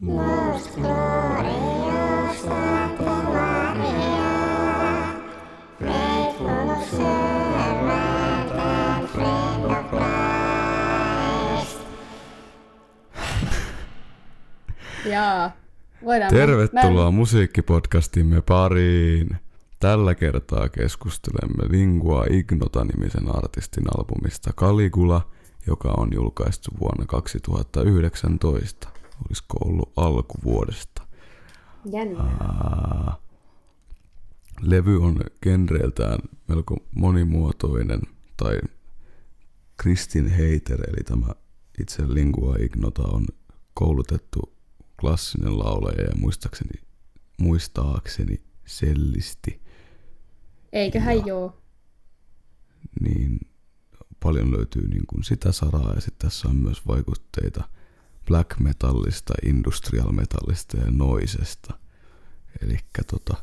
Most Christ. Jaa. Voidaan Tervetuloa musiikkipodcastimme pariin. Tällä kertaa keskustelemme Lingua Ignota-nimisen artistin albumista Caligula, joka on julkaistu vuonna 2019. Olisiko ollut alkuvuodesta? Jännä. Ää, levy on genreiltään melko monimuotoinen, tai Kristin Heiter, eli tämä itse Lingua Ignota on koulutettu klassinen laulaja ja muistaakseni, muistaakseni sellisti, Eiköhän joo. niin paljon löytyy niin kuin sitä saraa ja sitten tässä on myös vaikutteita black metallista, industrial metallista ja noisesta. Eli tota,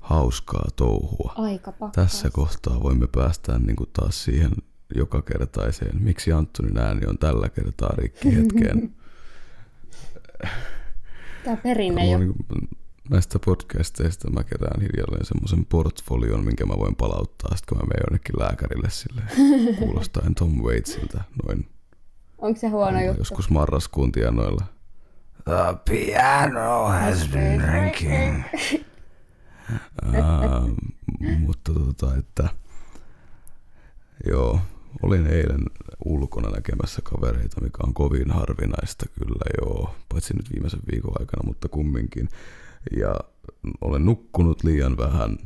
hauskaa touhua. Aika pakkaus. Tässä kohtaa voimme päästä niin kuin taas siihen joka kertaiseen, miksi Antonin ääni on tällä kertaa rikki hetkeen. Tää perinne jo. niin näistä podcasteista mä kerään hiljalleen semmoisen portfolion, minkä mä voin palauttaa, sitten kun mä menen jonnekin lääkärille sille kuulostaen Tom Waitsiltä noin Onko se huono juttu? joskus marraskuun tienoilla. The piano has been drinking. uh, mutta tota, että joo, olin eilen ulkona näkemässä kavereita, mikä on kovin harvinaista kyllä joo, paitsi nyt viimeisen viikon aikana, mutta kumminkin. Ja olen nukkunut liian vähän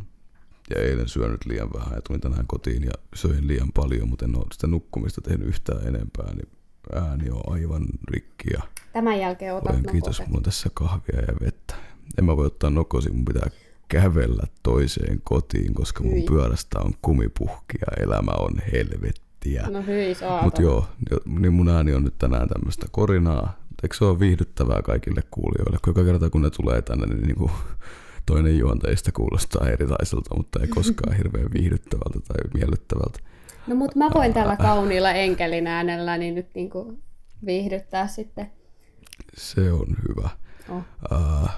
ja eilen syönyt liian vähän ja tulin tänään kotiin ja söin liian paljon, mutta en ole sitä nukkumista tehnyt yhtään enempää, niin ääni on aivan rikki ja Tämän jälkeen otat Paljon kiitos, mulla on tässä kahvia ja vettä. En mä voi ottaa nokosi, mun pitää kävellä toiseen kotiin, koska mun Hyi. pyörästä on kumipuhki ja elämä on helvettiä. No hyi saatana. Mut joo, jo- niin mun ääni on nyt tänään tämmöistä korinaa. Eikö se ole viihdyttävää kaikille kuulijoille? Joka kerta kun ne tulee tänne, niin niinku toinen juontajista kuulostaa erilaiselta, mutta ei koskaan hirveän viihdyttävältä tai miellyttävältä. No mut mä voin tällä kauniilla enkelin äänellä niin nyt niinku viihdyttää sitten. Se on hyvä. Oh. Uh,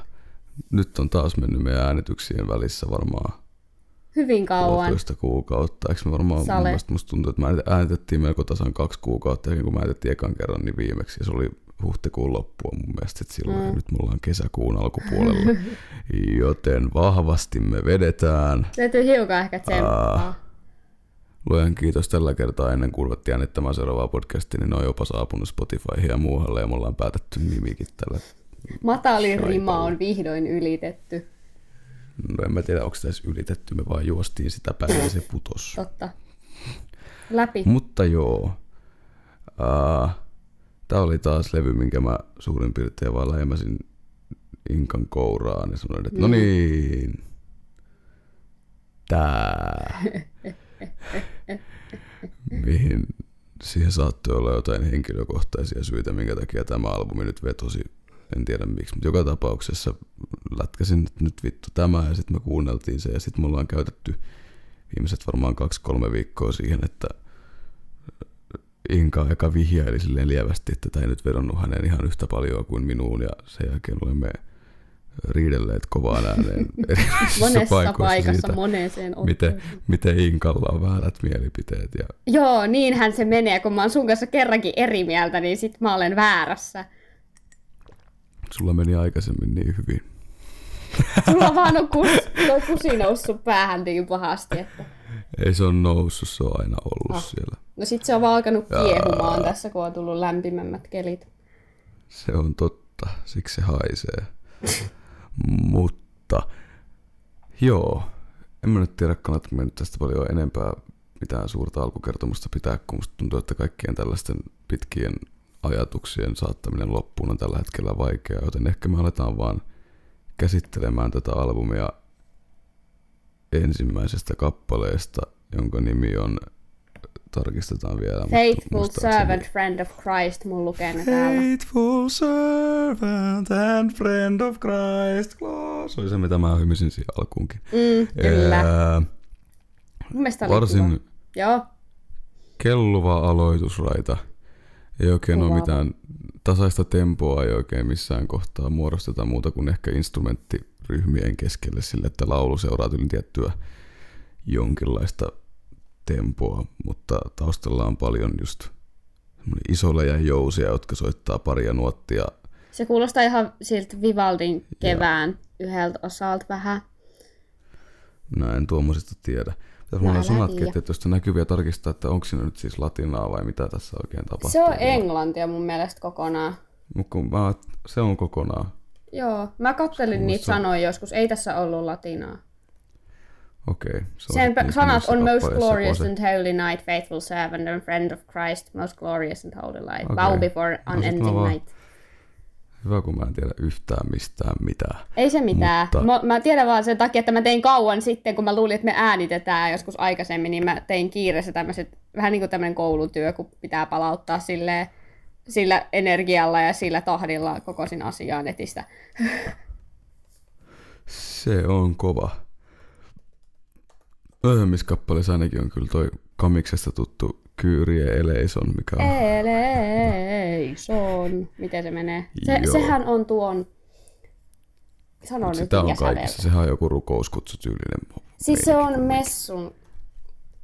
nyt on taas mennyt meidän äänityksien välissä varmaan Hyvin kauan. puolitoista kuukautta. Eikö me varmaan, Sale. mielestä musta tuntuu, että me äänitettiin melko tasan kaksi kuukautta, ja kun me äänitettiin ekan kerran, niin viimeksi, ja se oli huhtikuun loppua mun mielestä, että silloin, Mm. nyt me ollaan kesäkuun alkupuolella, joten vahvasti me vedetään. Täytyy hiukan ehkä tsemppaa. Luojan kiitos tällä kertaa ennen kuin ruvettiin äänittämään seuraavaa podcastia, niin ne on jopa saapunut Spotifyhin ja muualle, ja me ollaan päätetty nimikin tällä. Matalin rima on vihdoin ylitetty. No en mä tiedä, onko edes ylitetty, me vaan juostiin sitä päin ja se putos. Totta. Läpi. Mutta joo. Uh, Tämä oli taas levy, minkä mä suurin piirtein vaan lähemäsin Inkan kouraan ja sanoin, että no niin, tää. Mihin siihen saattoi olla jotain henkilökohtaisia syitä, minkä takia tämä albumi nyt vetosi. En tiedä miksi, mutta joka tapauksessa lätkäsin nyt vittu tämä ja sitten me kuunneltiin se ja sitten me ollaan käytetty viimeiset varmaan kaksi-kolme viikkoa siihen, että Inka eka vihjaili silleen lievästi, että tämä ei nyt vedonnut hänen ihan yhtä paljon kuin minuun ja sen jälkeen olemme riidelleet kovaan ääneen Monessa paikassa, siitä, moneeseen miten, otteeseen. miten Inkalla on väärät mielipiteet. Ja Joo, niinhän se menee. Kun mä oon sun kanssa kerrankin eri mieltä, niin sit mä olen väärässä. sulla meni aikaisemmin niin hyvin. Sulla vaan on kus, kusi noussut päähän niin pahasti, että... Ei se on noussut, se on aina ollut Ah. siellä. No sit se on vaan alkanut kiehumaan tässä, kun on tullut lämpimämmät kelit. Se on totta, siksi se haisee. Mutta joo, en mä nyt tiedä, kannattaa me nyt tästä paljon enempää mitään suurta alkukertomusta pitää, kun musta tuntuu, että kaikkien tällaisten pitkien ajatuksien saattaminen loppuun on tällä hetkellä vaikeaa, joten ehkä me aletaan vaan käsittelemään tätä albumia ensimmäisestä kappaleesta, jonka nimi on, tarkistetaan vielä. Faithful servant, friend of Christ, mun lukee täällä. Faithful servant and friend of Christ. Se oli se, mitä mä hymisin siihen alkuunkin. Mm, kyllä. Ää, Mun mielestä oli varsin. Joo, kelluva aloitusraita. Ei oikein ole mitään tasaista tempoa, ei oikein missään kohtaa muodosteta muuta kuin ehkä instrumenttiryhmien keskelle sille, että laulu seuraa yli tiettyä jonkinlaista tempoa, mutta taustalla on paljon just semmoinen isoleja jousia, jotka soittaa paria nuottia. Se kuulostaa ihan siltä Vivaldin kevään yhdeltä osalta vähän. Mä en tuommoisesta tiedä. Tässä No mulla on älä sanat tiedä. että jos näkyviä tarkistaa, että onko siinä nyt siis latinaa vai mitä tässä oikein tapahtuu. Se on englantia mun mielestä kokonaan. Mä, se on kokonaan. Joo, mä kattelin niitä sanoja joskus. Ei tässä ollut latinaa. Okei. se on Sen pe- sanat on most glorious kose. and holy night, faithful servant and friend of Christ, most glorious and holy light. Okei. Bow before No unending vaan- night. Hyvä, kun mä en tiedä yhtään mistään mitään. Ei se mitään. Mutta- Mä, mä tiedän vaan sen takia, että mä tein kauan sitten, kun mä luulin, että me äänitetään joskus aikaisemmin, niin mä tein kiireessä tämmöiset, vähän niin kuin tämmöinen koulutyö, kun pitää palauttaa silleen, sillä energialla ja sillä tahdilla kokoisin asiaa netistä. Se on kova. Myöhemmissä kappaleissa ainakin on kyllä toi Kamiksesta tuttu Kyrie Eleison, mikä on... Eleison. Miten se menee? Se, Joo. sehän on tuon... Sano nyt, Sitä on kaikissa. Sehän on joku rukouskutsutyylinen. Siis se on messun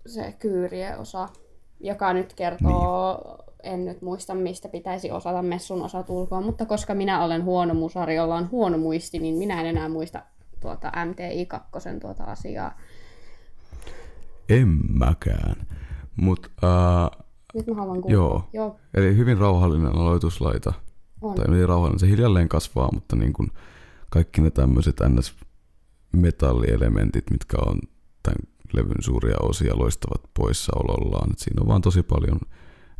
se kyyrie osa, joka nyt kertoo, niin. en nyt muista mistä pitäisi osata messun osat ulkoa, mutta koska minä olen huono musari, jolla on huono muisti, niin minä en enää muista tuota MTI2 tuota asiaa. En mäkään. Mut, uh, Nyt mä haluan kuulla. joo. Joo, Eli hyvin rauhallinen aloituslaita. on. Tai ei rauhallinen, se hiljalleen kasvaa, mutta niin kuin kaikki ne tämmöiset ns metallielementit, mitkä on tämän levyn suuria osia loistavat poissaolollaan. Et siinä on vaan tosi paljon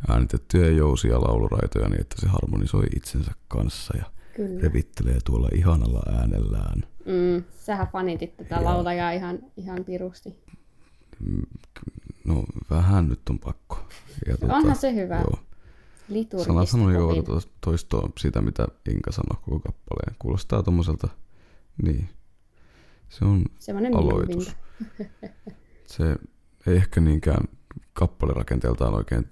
äänitettyjä jousia lauluraitoja niin, että se harmonisoi itsensä kanssa ja Kyllä. revittelee tuolla ihanalla äänellään. Mm, sähän fanitit tätä Joo. laulajaa ihan, ihan pirusti. No vähän nyt on pakko. Ja tota, Onhan se hyvä. Joo. Liturgista Sana sanoi tuota toistoa siitä, mitä Inka sanoi koko kappaleen. Kuulostaa tommoselta, niin, se on Semmoinen aloitus. Se ei ehkä niinkään kappalerakenteeltaan oikein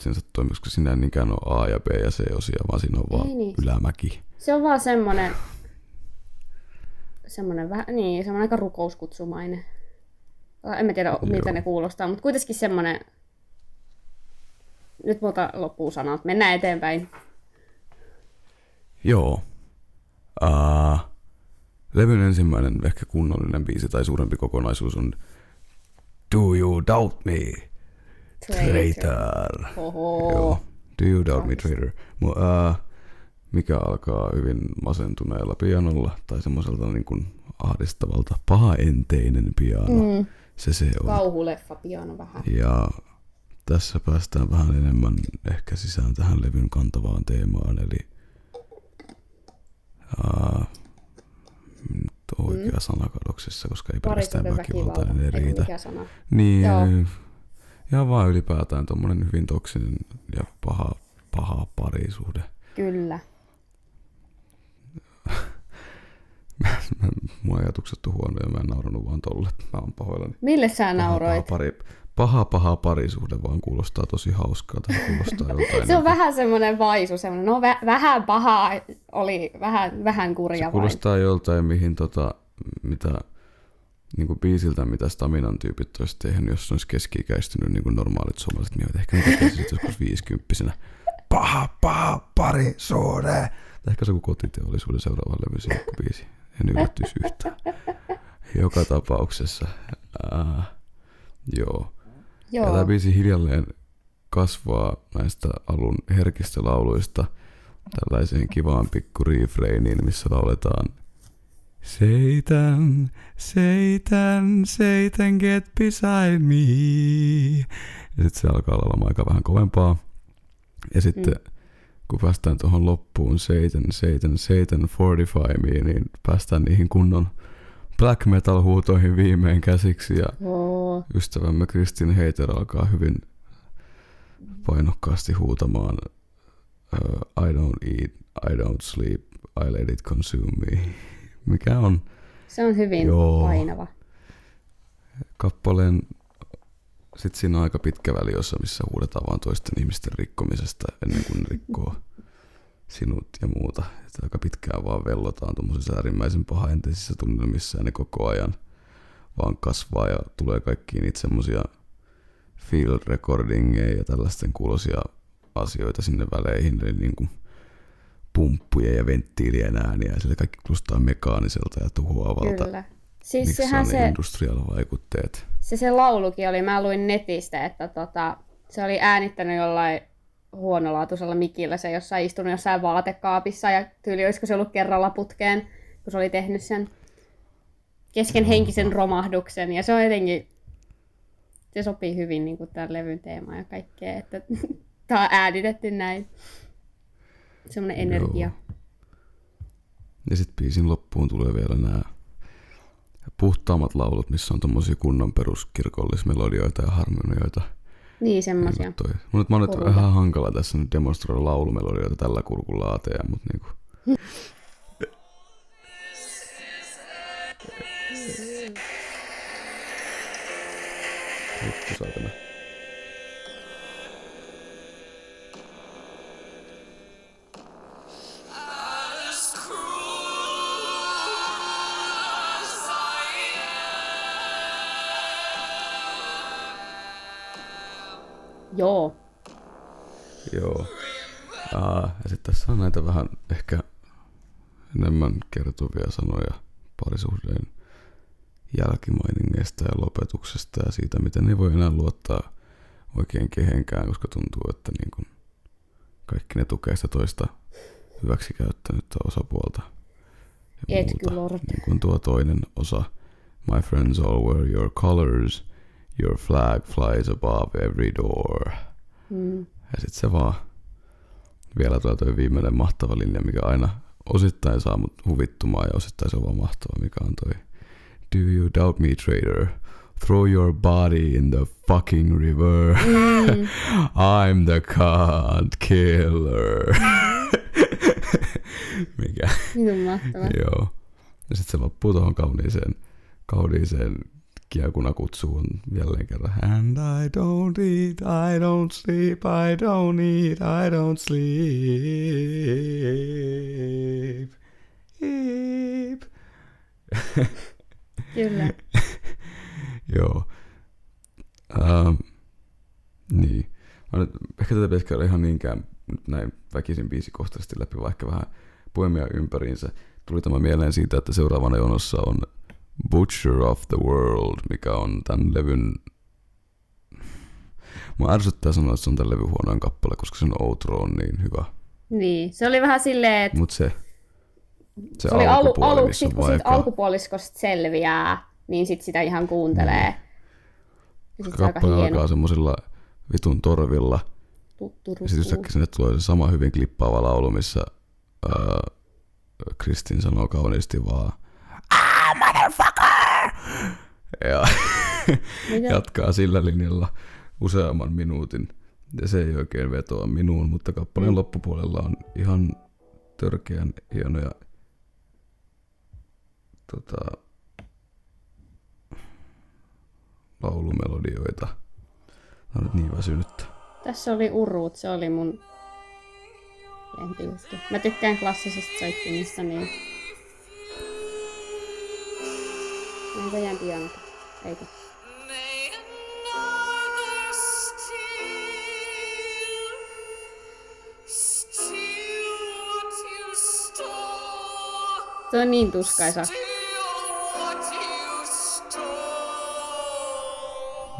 sen toimi, koska siinä ei niinkään ole A ja B ja C osia, vaan siinä on vaan niin. ylämäki. Se on vaan semmonen, semmonen vähän, niin, semmonen aika rukouskutsumainen. Tai En mä tiedä, miltä ne kuulostaa, mutta kuitenkin semmonen, nyt multa loppuu sanat, mennään eteenpäin. Joo. Uh, levyn ensimmäinen ehkä kunnollinen biisi tai suurempi kokonaisuus on Do You Doubt Me, Traitor. Oho. Joo. Do You Doubt Me, Traitor. Mu, uh, mikä alkaa hyvin masentuneella pianolla tai semmoiselta niin kuin ahdistavalta pahaenteinen piano. Mm. Se se on. Kauhuleffa piano vähän. Ja tässä päästään vähän enemmän ehkä sisään tähän levyn kantavaan teemaan, eli ää, nyt on oikea sana kadoksissa, koska ei pelkästään Mm. Väkivaltainen Ei riitä. mikä sana. Niin, Joo. ja vaan ylipäätään tuommoinen hyvin toksinen ja paha, paha parisuhde. Kyllä. Mä- Mun ajatukset on huonoja, mä en naurannut vaan tolle. Mä oon pahoillani. Mille sä Paha, paha, nauroit? pari, paha, paha parisuhde vaan kuulostaa tosi hauskaa. Tai kuulostaa joltain Se on vähän semmoinen vaisu, semmoinen, no vä- vähän pahaa oli, vähän, vähän kurja Se vain. kuulostaa joltain, mihin tota, mitä niin kuin biisiltä, mitä Staminan tyypit olisi tehnyt, jos olisi keski-ikäistynyt niin kuin normaalit suomalaiset miehet. Ehkä tekee sitten joskus viisikymppisenä. Paha, paha, pari. Tai ehkä se on kotiteollisuuden seuraava levy sinkkubiisi. En yllättyisi yhtään. Joka tapauksessa. Ää, joo. Ja tämä Joo, biisi hiljalleen kasvaa näistä alun herkistä lauluista tällaiseen kivaan pikku refrainiin, missä lauletaan Satan, Satan, Satan, get beside me. Ja sitten se alkaa olemaan aika vähän kovempaa. Ja sitten mm. Kun päästään tuohon loppuun Satan, Satan, Satan, fortify me, niin päästään niihin kunnon black metal huutoihin viimein käsiksi ja Oo. ystävämme Kristin Heiter alkaa hyvin painokkaasti huutamaan uh, I don't eat, I don't sleep, I let it consume me. Mikä on se on hyvin Joo. painava. kappaleen sitten siinä on aika pitkä väli, jossa missä huudetaan vaan toisten ihmisten rikkomisesta ennen kuin rikkoo sinut ja muuta. Että aika pitkään vaan vellotaan tuommoisissa äärimmäisen pahaenteisissä tunnelmissa ja ne koko ajan vaan kasvaa ja tulee kaikkiin niitä semmosia field recordingeja ja tällaisten kuulosia asioita sinne väleihin, eli niin kuin pumppuja ja venttiilien ääniä ja sille kaikki kuulostaa mekaaniselta ja tuhoavalta. Kyllä. Siis Miksi sehän on se, ne industrial-vaikutteet? Se, se laulukin oli, mä luin netistä, että tota, se oli äänittänyt jollain huonolaatuisella mikillä se jossain istunut jossain vaatekaapissa ja tyyli olisiko se ollut kerralla putkeen, kun se oli tehnyt sen keskenhenkisen romahduksen ja se on jotenkin, se sopii hyvin niin kuin tämän levyn teemaan ja kaikkea, että tämä on äänitetty näin. Semmoinen energia. Joo. Ja sitten biisin loppuun tulee vielä nämä puhtaammat laulut, missä on tommosia kunnon peruskirkollismelodioita ja harmonioita. Niin, semmoisia. Mun oon nyt vähän hankala tässä nyt demonstroida laulumelodioita tällä kurkulla laateja, mutta niinku... Vittu saatana. Joo. Joo. Aa, ja sitten tässä on näitä vähän ehkä enemmän kertovia sanoja parisuhteen jälkimainingeista ja lopetuksesta ja siitä, miten ei voi enää luottaa oikein kehenkään, koska tuntuu, että niin kuin kaikki ne tukee sitä toista hyväksikäyttänyttä osapuolta. Ja Et muuta. kyllä Lord. Niin kuin tuo toinen osa. My friends all wear your colors. Your flag flies above every door. Mm. Ja sit se vaan vielä tulee toi viimeinen mahtava linja, mikä aina osittain saa mut huvittumaan ja osittain se on vaan mahtava, mikä on toi Do you doubt me, traitor? Throw your body in the fucking river. Mm. I'm the god killer. mikä? Niin mahtavaa. Joo. Ja sitten se loppuu tuohon kauniiseen, kauniiseen kiekunakutsuun jälleen kerran. And I don't eat, I don't sleep, I don't eat, I don't sleep. Eep. Kyllä. Joo. Ähm, niin. Mä nyt, ehkä tätä pitäisi käydä ihan niinkään nyt näin väkisin biisikohtaisesti läpi, vaikka vähän poemia ympäriinsä. Tuli tämä mieleen siitä, että seuraavana jonossa on Butcher of the World, mikä on tämän levyn... Mä ärsyttää sanoa, että se on tämän levyn huonoin kappale, koska sen outro on niin hyvä. Niin, se oli vähän silleen, että Mut se, se, se oli alu, aluksi, sit, kun siitä vaikka- alkupuoliskosta selviää, niin sit sitä ihan kuuntelee. Ja sit kappale alkaa semmosilla vitun torvilla, Tuttu Ja sitten yhtäkkiä sinne tulee se sama hyvin klippaava laulu, missä ää, Kristin sanoo kauniisti vaan motherfucker! Ja jatkaa sillä linjalla useamman minuutin. Ja se ei oikein vetoa minuun, mutta kappaleen Mm. loppupuolella on ihan törkeän hienoja tota, laulumelodioita. Tämä on nyt niin väsynyttä. Tässä oli urut, se oli mun lempijuttu. Mä tykkään klassisista soittimista, niin... Onko jään pianot? Eikö? Se on niin tuskaisa.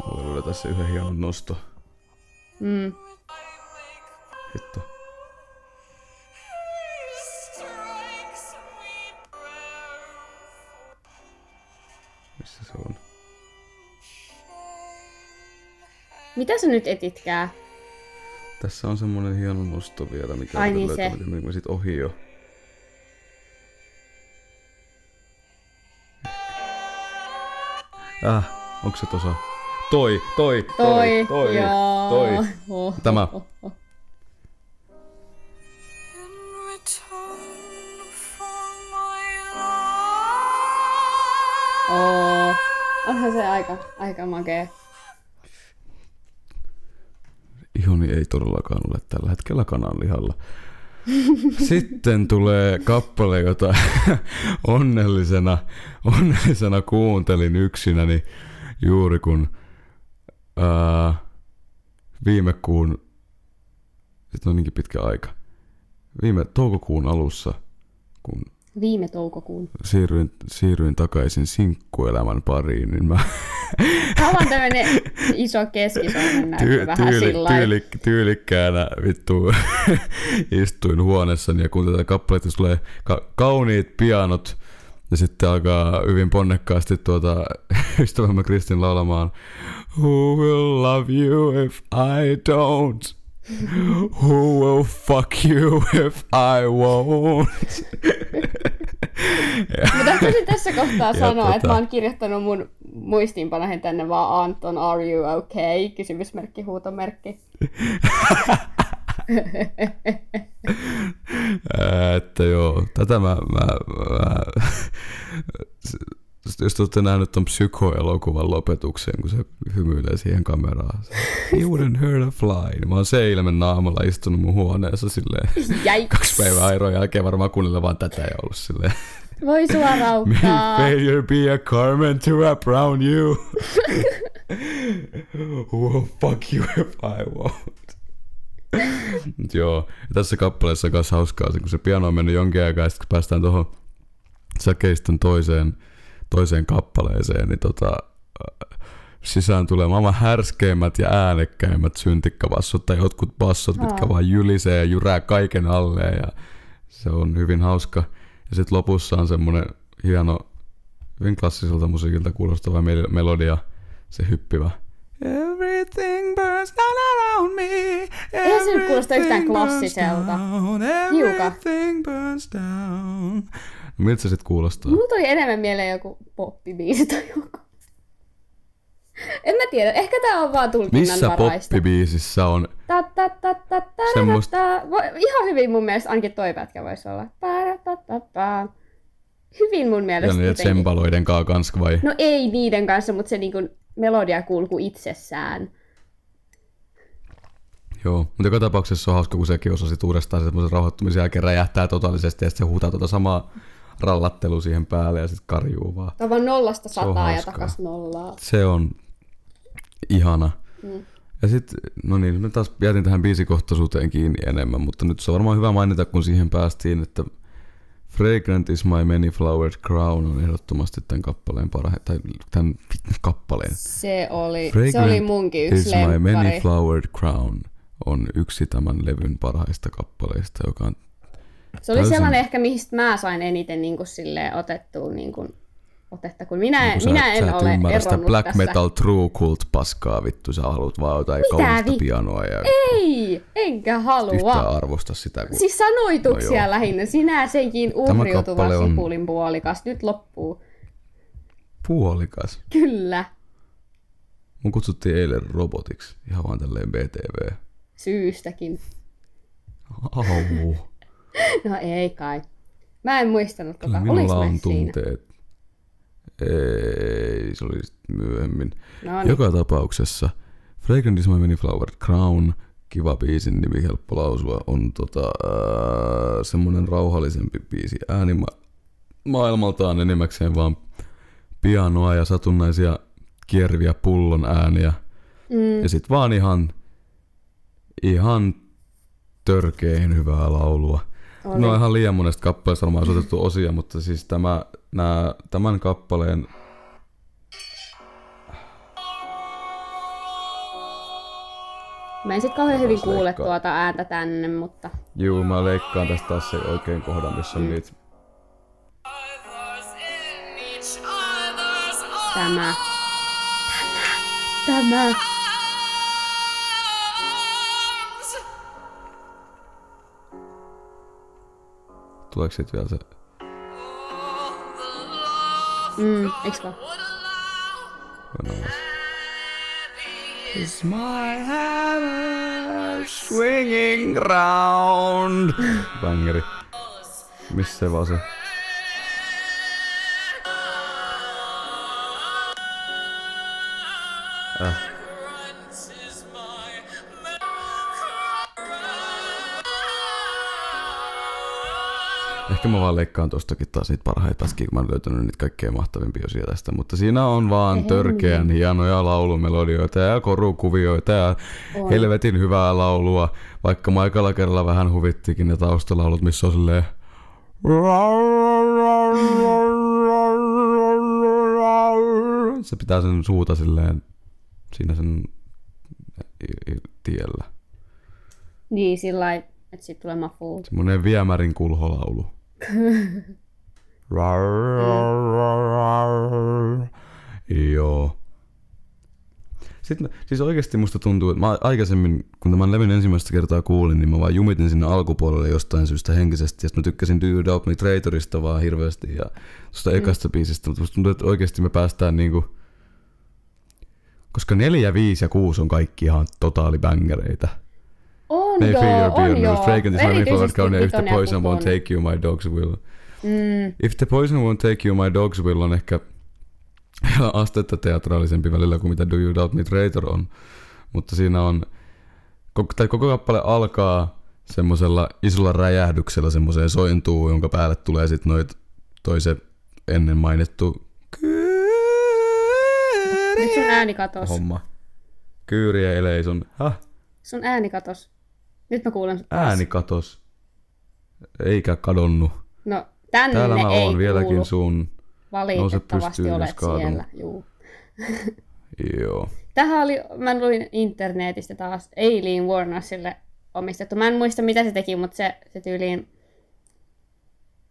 Mulla oli tässä yhden hienon nosto. Mm. Mitä sä nyt etitkää? Tässä on semmonen hieno nosto vielä, mikä Ai niin se. miten mä sit ohi jo. Äh, onko se tosa? Toi, toi, toi, Toi, toi, joo. toi. Oh, Tämä. Oh. Onhan se aika, aika makea. Antoni ei todellakaan ole tällä hetkellä kananlihalla. Sitten tulee kappale, jota onnellisena, onnellisena kuuntelin yksinäni juuri kun ää, viime kuun, sitten on niinkin pitkä aika, viime toukokuun alussa, kun Viime toukokuun. siirryin, siirryin takaisin sinkkuelämän pariin, niin mä Haluan tämmönen iso keskisormen näyttö Ty- vähän tyyli, sillä lailla. tyyli, tyylikkäänä vittu istuin huoneessani ja kun tätä kappaletta tulee ka- kauniit pianot ja sitten alkaa hyvin ponnekkaasti tuota ystävämme Kristin laulamaan Who will love you if I don't? Who will fuck you if I won't? Mä tahtoisin tässä kohtaa sanoa, että tota- mä oon kirjoittanut mun muistiinpanoihin tänne vaan Anton, are you okay? Kysymysmerkki, huutomerkki. Että joo, tätä mä, mä, mä jos te olette nähnyt ton Psycho-elokuvan lopetuksen, kun se hymyilee siihen kameraan. You wouldn't hurt a fly. Mä oon seilmen naamalla istunut mun huoneessa silleen kaksi päivää airon jälkeen varmaan kuunnella vaan tätä ja ollut silleen voi sua May rauttaa. failure be a Carmen to wrap around you. Who will fuck you if I won't. Mut joo, tässä kappaleessa on myös hauskaa se, kun se piano on mennyt jonkin aikaa, ja sitten kun päästään tuohon säkeistön toiseen, toiseen kappaleeseen, niin tota, äh, sisään tulee maailman härskeimmät ja äänekkäimmät syntikkabassot tai jotkut bassot, mitkä Aa. vaan jylisee ja jyrää kaiken alle ja se on hyvin hauska. Ja sitten lopussa on semmonen hieno, hyvin klassiselta musiikilta kuulostava mel- melodia, se hyppivä. Everything burns down around me. Eihän se nyt kuulosta yhtään klassiselta. Hiukan. Everything burns down. Miltä se sitten kuulostaa? Mulla tuli enemmän mieleen joku poppibiisi tai joku. En mä tiedä, ehkä tää on vaan tulkinnan Missä poppibiisissä on Ta, ta, ta, ta, ta, Semmosta- ta, Voi, ihan hyvin mun mielestä, ainakin toi pätkä voisi olla. Ta, ta, ta. Hyvin mun ja mielestä niiden jotenkin. tsembaloiden kaa kans vai? No ei niiden kanssa, mutta se niinku melodia kulku itsessään. Joo, mutta joka tapauksessa on hauska, kun sekin osasi uudestaan semmoisen rauhoittumisen jälkeen räjähtää totaalisesti ja sitten se huutaa tota samaa rallattelua siihen päälle ja sitten karjuu vaan. Tämä on nollasta on sataa ja takas nollaa. Se on ihana. Mm. Ja sitten, no niin, mä taas jätin tähän biisikohtaisuuteen kiinni enemmän, mutta nyt se on varmaan hyvä mainita, kun siihen päästiin, että Fragrant is my many flowered crown on ehdottomasti tämän kappaleen parhain, tai tämän kappaleen. Se oli, se Fragrant oli munkin yksi is my many flowered crown on yksi tämän levyn parhaista kappaleista, joka on Se oli täysin- sellainen ehkä, mistä mä sain eniten niin kuin silleen otettua niin kuin, otetta, kun minä, kun sä, minä en sä et ole ymmärrä sitä black tässä. metal true cult paskaa vittu, sä haluat vaan jotain kaunista vi- pianoa ja Ei, enkä halua. yhtään arvosta sitä. Kun... Siis sanoituksia No joo. lähinnä. Sinä senkin uhriutuva kappale on- sipulin puolikas. Nyt loppuu. Puolikas. Kyllä. Mun kutsuttiin eilen robotiksi, ihan vaan tälleen BTV. Syystäkin. Au. No ei kai. Mä en muistanut Kyllä tota. Oliks minulla on siinä? tunteet. Ei, se oli myöhemmin. No niin. Joka tapauksessa Fragrant is my many flowered crown, kiva biisin nimi, helppo lausua, on tota, äh, semmonen rauhallisempi biisi. Ääni ma- maailmaltaan enimmäkseen vaan pianoa ja satunnaisia kierviä pullon ääniä. Mm. Ja sit vaan ihan, ihan törkeen hyvää laulua. Oli. No ihan liian monesta kappaleesta olisi otettu osia, mutta siis tämä, nää, tämän kappaleen Mä en sit kauhean hyvin kuule tuota ääntä tänne, mutta Juu, mä leikkaan tästä taas se oikein kohdan, missä on niitä. Each other's tämä. Tämä. Tämä. Arms. Tuleeko siitä vielä se? Oh, the love Mm, eiks vaan? would allow Mennään alas. happy Is my hammer swinging round? Bangeri. Missä se vaan se? Äh. Ehkä mä vaan leikkaan tostakin taas niitä parhaita pätkiä, kun mä oon löytänyt niitä kaikkein mahtavimpia osia tästä. Mutta siinä on vaan Ei. törkeän hienoja laulumelodioita ja korukuvioita ja On. helvetin hyvää laulua. Vaikka maikalla kerralla vähän huvittikin ne taustalaulut, missä on silleen... Se pitää sen suuta silleen siinä sen tiellä. Niin, sillä että siitä tulee mafuu. Semmoinen viemärin kulholaulu. Joo. Sitten, siis oikeasti musta tuntuu, että mä aikaisemmin, kun tämän levyn ensimmäistä kertaa kuulin, niin mä vaan jumitin sinne alkupuolelle jostain syystä henkisesti. Ja mä tykkäsin Do You Doubt Me Traitorista vaan hirveästi ja tuosta mm. ekasta biisistä. Mutta musta tuntuu, että oikeasti me päästään niinku... Koska 4, 5 ja 6 on kaikki ihan totaali bängereitä. On May joo, feel your beer, on no joo. fragrance is flavored Erityisesti cone, if the poison won't take you, my dogs will. Mm, If the poison won't take you, my dogs will on ehkä astetta teatraalisempi välillä kuin mitä Do You Doubt Me Traitor on. Mutta siinä on, koko, tai koko kappale alkaa semmoisella isolla räjähdyksellä semmoiseen sointuun, jonka päälle tulee sitten noit toise ennen mainittu nyt sun ääni katos. homma. Kyyri ja eleison. Häh? Sun ääni katos. Nyt mä kuulen sut taas. Ääni katos. Eikä kadonnut. No, tänne Täällä mä ei oon vieläkin sun. Valitettavasti olet kaadun. siellä. Juu. Joo. Tähän oli, mä luin internetistä taas Eileen Warnersille omistettu. Mä en muista mitä se teki, mutta se, se tyyliin...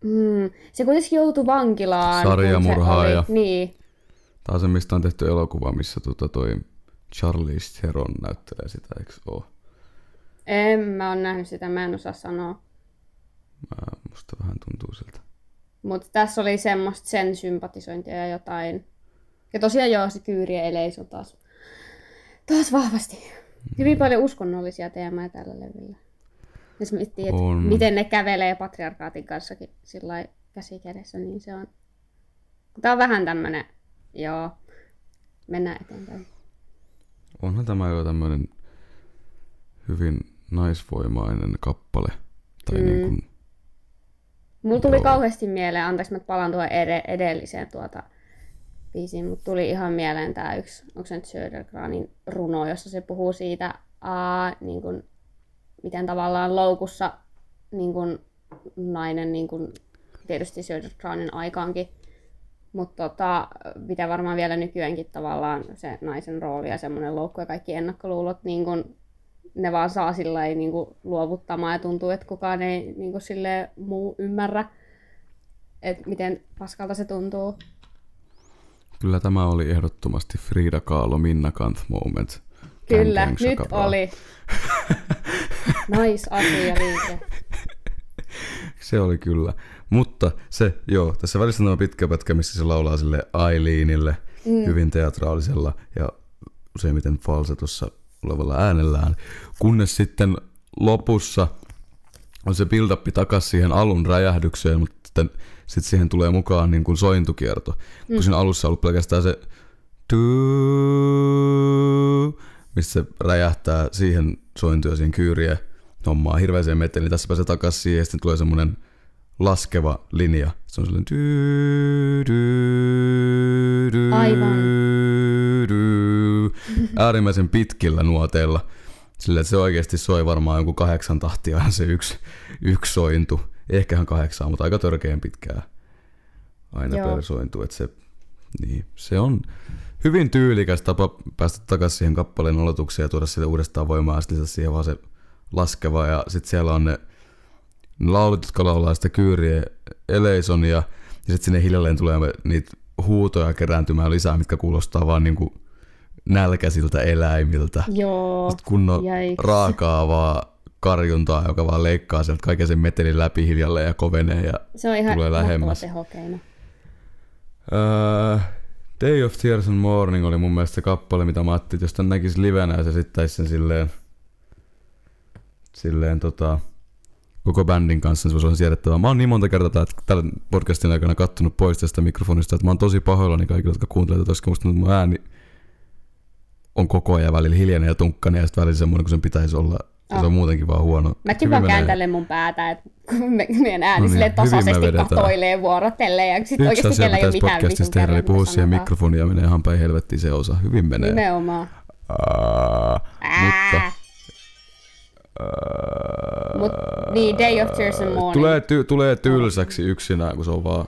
Mm, se kuitenkin joutui vankilaan. Sarjamurhaaja. oli- Niin. On se, mistä on tehty elokuva, missä tota toi Charlize Theron näyttelee sitä, eikö oo? En mä oon nähnyt sitä, mä en osaa sanoa. Mä, musta vähän tuntuu siltä. Mutta tässä oli semmoista sen sympatisointia ja jotain. Ja tosiaan joo, se kyyri eleis on taas, taas vahvasti. Hyvin paljon uskonnollisia teemoja tällä levyllä. Jos miettii, että On. miten ne kävelee patriarkaatin kanssakin sillä lailla käsi kädessä, niin se on... Tää on vähän tämmönen, joo, mennään eteenpäin. Onhan tämä jo tämmönen hyvin naisvoimainen kappale. Tai Mm. mm. niin kuin, Mulla tuli Joo. kauheasti mieleen, anteeksi mä palaan tuohon ed- edelliseen tuota biisiin, mutta tuli ihan mieleen tämä yksi, onko se nyt Södergranin runo, jossa se puhuu siitä, aa, niin kun, miten tavallaan loukussa niin kun, nainen, niin kun, tietysti Södergranin aikaankin, mutta tota, mitä varmaan vielä nykyäänkin tavallaan se naisen rooli ja semmoinen loukku ja kaikki ennakkoluulot, niin kun, ne vaan saa sillä niin kuin luovuttamaan ja tuntuu, että kukaan ei niin kuin sille muu ymmärrä, että miten paskalta se tuntuu. kyllä tämä oli ehdottomasti Frida Kahlo Minna Kanth moment. Kyllä, gang, nyt shakabra. oli naisasia liike. Se oli kyllä. Mutta se, joo, tässä välissä on pitkä pätkä, missä se laulaa sille Eileenille mm. hyvin teatraalisella ja useimmiten falsetossa olevalla äänellään. Kunnes sitten lopussa on se build takas siihen alun räjähdykseen, mutta sitten sit siihen tulee mukaan niin kuin sointukierto. Mm. Kun siinä alussa on ollut pelkästään se tuu, missä se räjähtää siihen sointuun ja siihen kyyrien hommaa hirveäseen meteliin. Tässä pääsee takaisin siihen ja sitten tulee semmoinen laskeva linja. Se on sellainen dy, dy, dy, Aivan. Äärimmäisen pitkillä nuoteilla. Sillä se oikeasti soi varmaan joku kahdeksan tahtia se yksi, yksi sointu. Ehkähän kahdeksaa, mutta aika törkeän pitkää aina Joo. per sointu. Että se, niin, se on hyvin tyylikäs tapa päästä takaisin siihen kappaleen aloitukseen ja tuoda sille uudestaan voimaa ja sitten siihen vaan se laskeva ja sitten siellä on ne ne laulut, jotka laulaa sitä kyyriä Eleison ja, sitten sinne hiljalleen tulee niitä huutoja kerääntymään lisää, mitkä kuulostaa vaan niinku nälkäisiltä eläimiltä. Joo, Sitten kunnon Jaiks. raakaa vaan karjuntaa, joka vaan leikkaa sieltä kaiken sen metelin läpi hiljalleen ja kovenee. Ja, se on ihan tulee lähemmäs. tehokeino. uh, Day of Tears and Morning oli mun mielestä se kappale, mitä mä ajattelin, että jos tän näkisi livenä ja se esittäisi sen silleen, silleen tota, koko bändin kanssa, niin se voisi olla siedettävää. Mä oon niin monta kertaa tällä podcastin aikana kattonut pois tästä mikrofonista, että mä oon tosi pahoillani kaikille, jotka kuuntelevat, koska musta mun ääni on koko ajan välillä hiljainen ja tunkkainen ja sitten välillä semmoinen, kun sen pitäisi olla Ja se on muutenkin vaan huono. Ah. Mäkin Hyvin vaan menee. kääntelen mun päätä, että meidän ääni No niin, tasaisesti katoilee vuorotellen ja sitten oikeasti asia pitäisi mitään podcastissa tehdä, eli mitä siihen mikrofoniin ja menee ihan päin helvettiin se osa. Hyvin menee. Nimenomaan. Aa, mutta... Ää. Mut, niin, Day of Tears and Morning. Tulee, ty- tulee tylsäksi yksinään, kun se on vaan...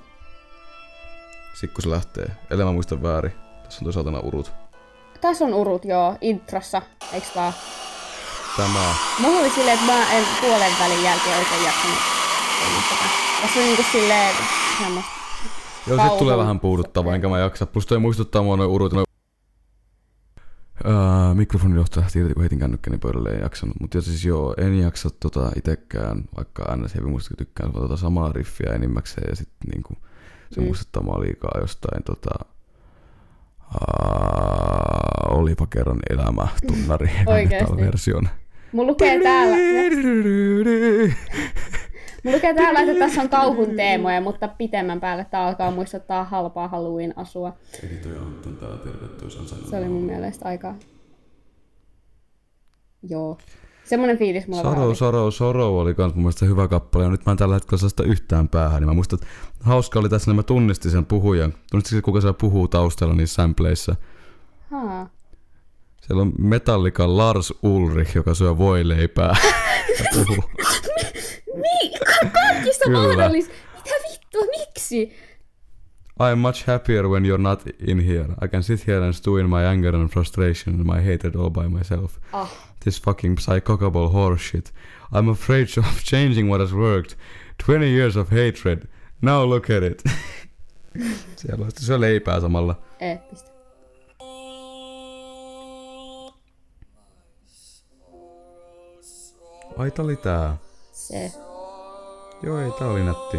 Sit kun se lähtee. Ellei mä muista väärin. Tässä on toisaalta nämä urut. Tässä on urut, joo, introssa, eiks vaan? Tämä. Mulla oli silleen, että mä en puolen välin jälkeen oikein jaksanut. Tässä oli niinku silleen semmoista. Joo, sit tulee vähän puuduttavaa, enkä mä jaksa. Plus toi muistuttaa mua noin urut. Noin... Uh, mikrofonin johto lähti irti, kun heitin kännykkäni pöydälle, en jaksanut. Mutta siis joo, en jaksa tota itekään, vaikka NS Heavy muista tykkään vaan tota samaa riffiä enimmäkseen. Ja sitten niinku, se Mm. muistuttaa mua liikaa jostain tota, uh, olipa kerran elämä tunnari version. Mulla lukee täällä, mulla lukee täällä, että tässä on kauhun teemoja, mutta pitemmän päälle tää alkaa muistuttaa halpaa Halloween-asua. Editoja Anton täällä tervetuloa, Se oli mun mielestä aika... Joo. Semmonen fiilis mulla Sorrow, oli. Sorrow, Sorrow oli kans mun mielestä hyvä kappale, ja nyt mä en tällä hetkellä saa sitä yhtään päähän, niin mä muistan, että hauska oli tässä, että mä tunnistin sen puhujan. Tunnistin, kuka siellä puhuu taustalla niissä sampleissa. Haa. Siellä on Metallica Lars Ulrich, joka syö voileipää. Niin, kaikista mahdollista. Mitä vittua, miksi? I'm much happier when you're not in here. I can sit here and stew in my anger and frustration and my hatred all by myself. Ah, This fucking psychocable horseshit. I'm afraid of changing what has worked. 20 years of hatred. Now look at it. Siellä on se leipää samalla. eeppistä. Ai tää oli tää. Se. Joo ei, tää oli nätti.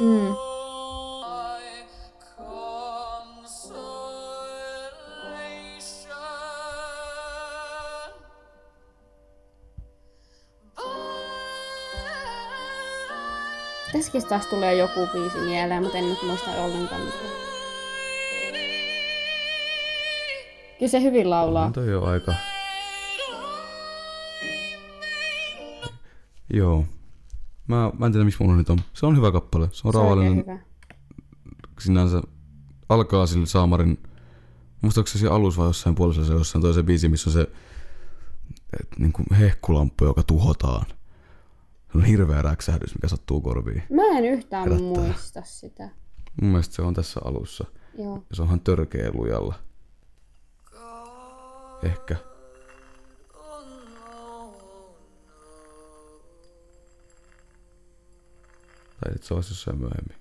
Mm. Tässäkin taas tulee joku biisi mieleen, mutta en nyt muista ollenkaan mitään. Kyllä se hyvin laulaa. On toi jo aika. Joo. Mä, mä en tiedä miksi mulla nyt on. Se on hyvä kappale. Se on Se rauhallinen. hyvä. Sinänsä alkaa sillä saamarin. Musta onko se siellä alussa vai jossain puolessa se jossain toisen biisi, missä on se et, niinku hehkulamppu, joka tuhotaan. On hirveä räksähdys, mikä sattuu korviin. Mä en yhtään Herättää. muista sitä. Mun mielestä se on tässä alussa. Joo. Ja se onhan törkeä lujalla. Ehkä. Tai se olisi jossain myöhemmin.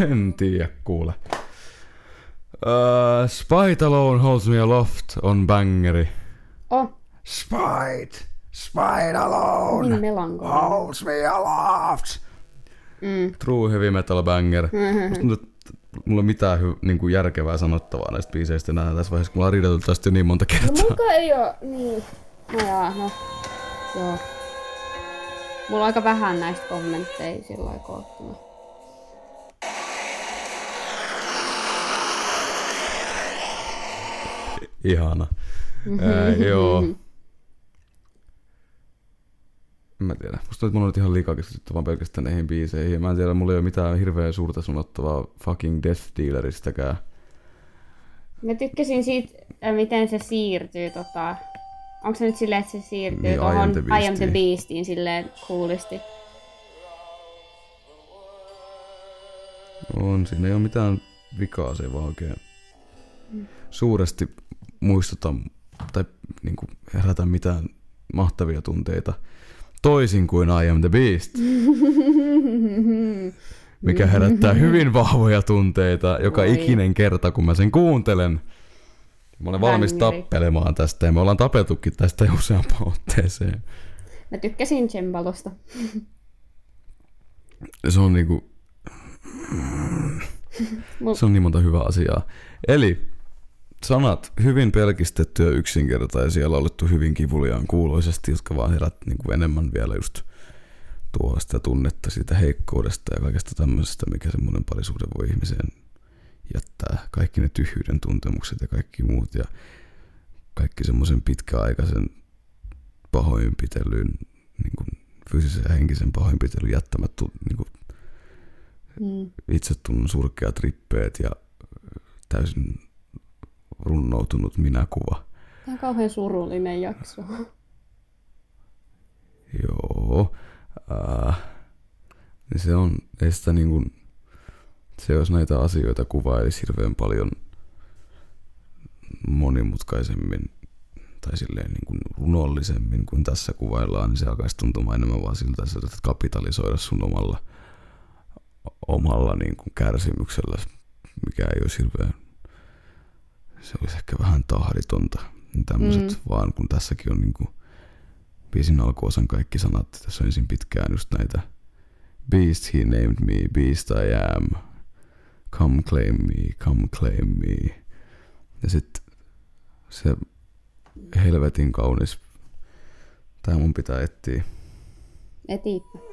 En tiedä, kuule. Uh, Spite Alone Holds Me Aloft on bangeri. Oh, Spite! Spite Alone niin melankolinen. holds me aloft! Mm. True heavy metal banger. Musta tuntuu, että mulla ei mitään hy, niin kuin järkevää sanottavaa näistä biiseistä enää tässä vaiheessa, kun mulla on riidelty tästä jo niin monta No kertaa. mulla ei oo, niin. No jaa, no. Joo. Mulla on aika vähän näistä kommentteja sillä lailla koottuna. Ihana. Ää, joo. En mä tiedä. Musta tuntuu, että mulla on nyt ihan liikaa keskitytty vaan pelkästään näihin biiseihin. Mä en tiedä, mulla ei ole mitään hirveän suurta sanottavaa fucking Death Dealeristäkään. Mä tykkäsin siitä, äh, miten se siirtyy tota... Onko se nyt silleen, että se siirtyy Niin, I Am tuohon the I Am the Beastiin. Beastiin silleen coolisti. On, siinä ei ole mitään vikaa, se ei vaan oikein suuresti muistuta tai niin kuin herätä mitään mahtavia tunteita. Toisin kuin I Am The Beast, mikä herättää hyvin vahvoja tunteita joka Oi. ikinen kerta, kun mä sen kuuntelen. Mä olen valmis Bangeri. tappelemaan tästä ja me ollaan tapeltukin tästä jo useampaan otteeseen. Mä tykkäsin Cembalosta. Se on niinku... Se on niin monta hyvää asiaa. Eli sanat hyvin pelkistetty ja yksinkertaisia, laulettu hyvin kivuliaan kuuloisesti, jotka vaan herät niin kuin enemmän vielä just tuo sitä tunnetta siitä heikkoudesta ja kaikesta tämmöisestä, mikä semmoinen parisuhde voi ihmiseen jättää. Kaikki ne tyhjyyden tuntemukset ja kaikki muut. Ja kaikki semmoisen pitkäaikaisen pahoinpitelyn, niin kuin fyysisen ja henkisen pahoinpitelyn jättämät niin kuin Mm. itsetunnon surkeat rippeet ja täysin runnoutunut minäkuva. Tämä on kauhean surullinen jakso. Joo. Äh, niin se on, ei sitä niin kuin, se jos näitä asioita kuvailisi hirveän paljon monimutkaisemmin tai silleen niin kuin runollisemmin kuin tässä kuvaillaan, niin se alkaisi tuntumaan enemmän vaan siltä, että sä kapitalisoida sun omalla, omalla niin kuin kärsimyksellä, mikä ei olisi hirveän, se olisi ehkä vähän tahditonta. Niin Tämmöiset Mm. vaan, kun tässäkin on niin kuin biisin alkuosan kaikki sanat, tässä on ensin pitkään just näitä Beast he named me, beast I am, come claim me, come claim me. Ja sitten se helvetin kaunis, tää mun pitää etsiä. Etiipä.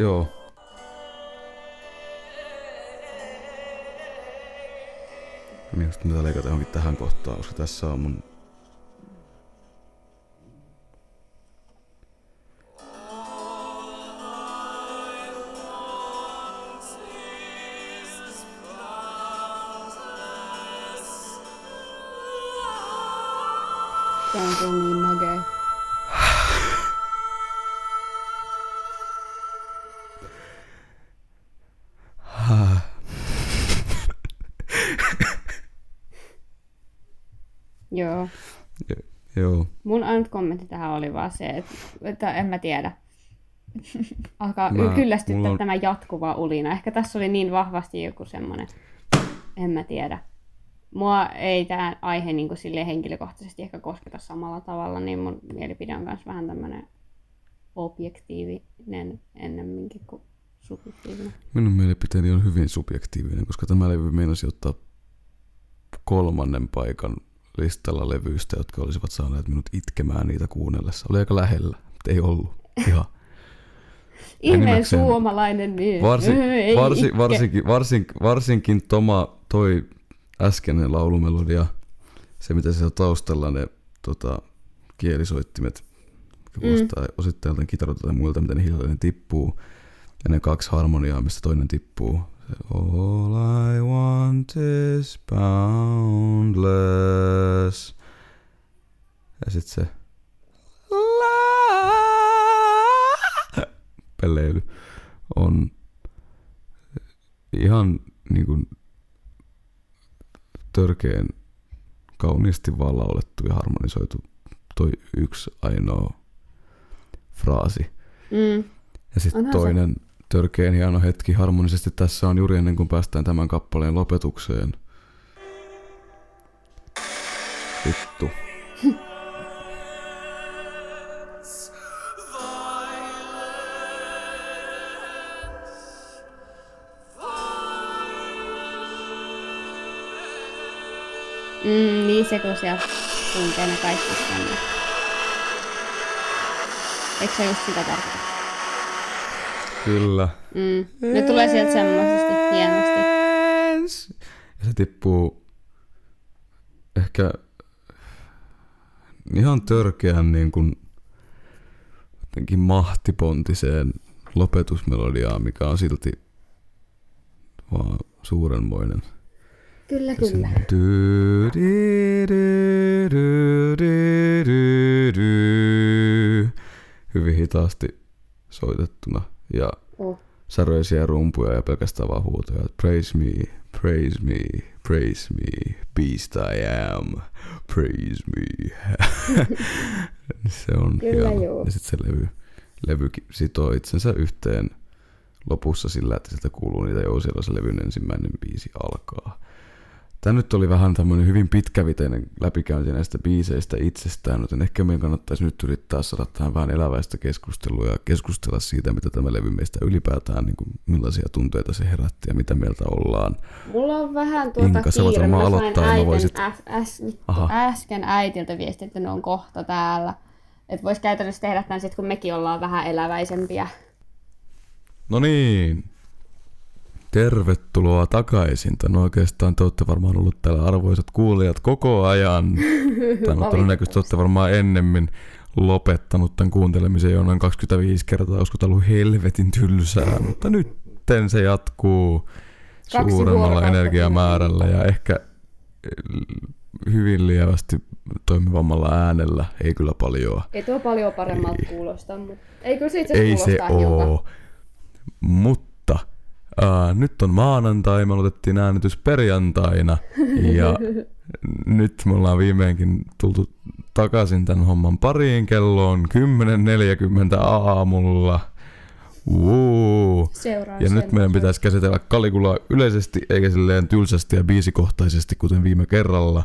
Joo. Minusta mitä leikata johonkin tähän kohtaan, koska tässä on mun... tähän oli vaan se, että, että en mä tiedä. Alkaa Mä- kyllästyttää on... tämä jatkuva ulina. Ehkä tässä oli niin vahvasti joku semmoinen, en mä tiedä. Mua ei tämä aihe niin sille henkilökohtaisesti ehkä kosketa samalla tavalla, niin mun mielipide on myös vähän tämmöinen objektiivinen ennemminkin kuin subjektiivinen. Minun mielipiteeni on hyvin subjektiivinen, koska tämä levy meinasi ottaa kolmannen paikan listalla levyistä, jotka olisivat saaneet minut itkemään niitä kuunnellessa. Oli aika lähellä, mutta ei ollut. Ihan. Ihmeen suomalainen mies. Varsi, Ei varsi, varsinkin, varsin, varsinkin Toma, toi äskeinen laulumelodia, se mitä siellä taustalla ne tota, kielisoittimet, mikä kuulostaa mm. osittain jotain kitaroilta tai muilta, miten hiljalleen tippuu, ja ne kaksi harmoniaa, mistä toinen tippuu. All I want is boundless. Ja sit se pelleily on ihan niin kuin törkeen kauniisti vaan laulettu ja harmonisoitu toi yksi ainoa fraasi. Mm. Ja sitten Onhan se. Törkeen hieno hetki harmonisesti tässä on juuri ennen kuin päästään tämän kappaleen lopetukseen. Vittu. Mm, niin se kun sieltä tuntee ne kaikki sanat. Eikö se just sitä tarkoita? Kyllä. Mm. Ne tulee sieltä semmoisesti hienosti. Ja se tippuu ehkä ihan törkeän niin kuin jotenkin mahtipontiseen lopetusmelodiaan, mikä on silti vaan suurenmoinen. Kyllä, Ja kyllä. di- di-. Hyvin hitaasti soitettuna ja Oh. säröisiä rumpuja ja pelkästään vaan huutoja. Praise me, praise me, praise me, beast I am, praise me. se on Kyllä hieno. joo. Ja sitten se levy, levykin sitoo itsensä yhteen lopussa sillä, että sieltä kuuluu niitä jousia, se levyn ensimmäinen biisi alkaa. Tämä nyt oli vähän tämmöinen hyvin pitkäviteinen läpikäynti näistä biiseistä itsestään, joten ehkä meidän kannattaisi nyt yrittää saada tähän vähän eläväistä keskustelua ja keskustella siitä, mitä tämä levy meistä ylipäätään, niin kuin millaisia tunteita se herätti ja mitä mieltä ollaan. Mulla on vähän tuota Inka, kiire. Mä aloittaa ja mä äitin voisit- äs, äs, äsken äitiltä viesti, että ne on kohta täällä. Että vois käytännössä tehdä tämän sit, kun mekin ollaan vähän eläväisempiä. No niin, tervetuloa takaisin. No oikeastaan te olette varmaan ollut täällä arvoisat kuulijat koko ajan. Tai no todennäköisesti olette varmaan ennemmin lopettanut tämän kuuntelemisen jo noin 25 kertaa, koska tämä ollut helvetin tylsää, mutta nyt se jatkuu Kaksi suuremmalla energiamäärällä ja ehkä eh, hyvin lievästi toimivammalla äänellä, ei kyllä paljon. Ei tuo paljon paremmalta kuulosta, mutta ei kyllä se itse Ei se oo. Mutta ää, nyt on maanantai, me aloitettiin äänitys perjantaina ja nyt me ollaan viimeinkin tultu takaisin tämän homman pariin kelloon 10.40 aamulla. Woo. Seuraa Ja sen nyt meidän pitäisi käsitellä Kalikulaa yleisesti, eikä silleen tylsästi ja biisikohtaisesti, kuten viime kerralla.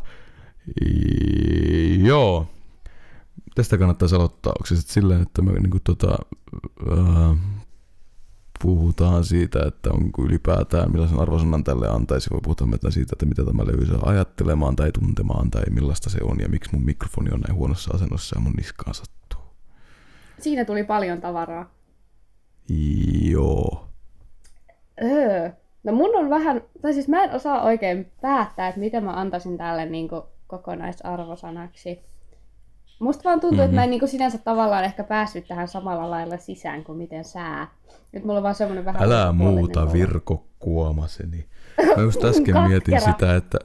I- Joo. Tästä kannattaisi aloittaa. Onko se sitten silleen, että me niinku tota, ää, puhutaan siitä, että onko ylipäätään, millaisen arvosanan tälle antaisi. Voi puhuta mitä siitä, että mitä tämä levy saa ajattelemaan tai tuntemaan tai millaista se on ja miksi mun mikrofoni on näin huonossa asennossa ja mun niskaan sattuu. Siinä tuli paljon tavaraa. Joo. Öö. No mun on vähän, tai siis mä en osaa oikein päättää, että mitä mä antaisin tälle niin kokonaisarvosanaksi. Musta vaan tuntuu, mm-hmm. että mä en niin sinänsä tavallaan ehkä päässyt tähän samalla lailla sisään kuin miten sää. Nyt mulla on vaan semmonen vähän... Älä muuta olo. Virko Kuomaseni. Mä just äsken mietin sitä, että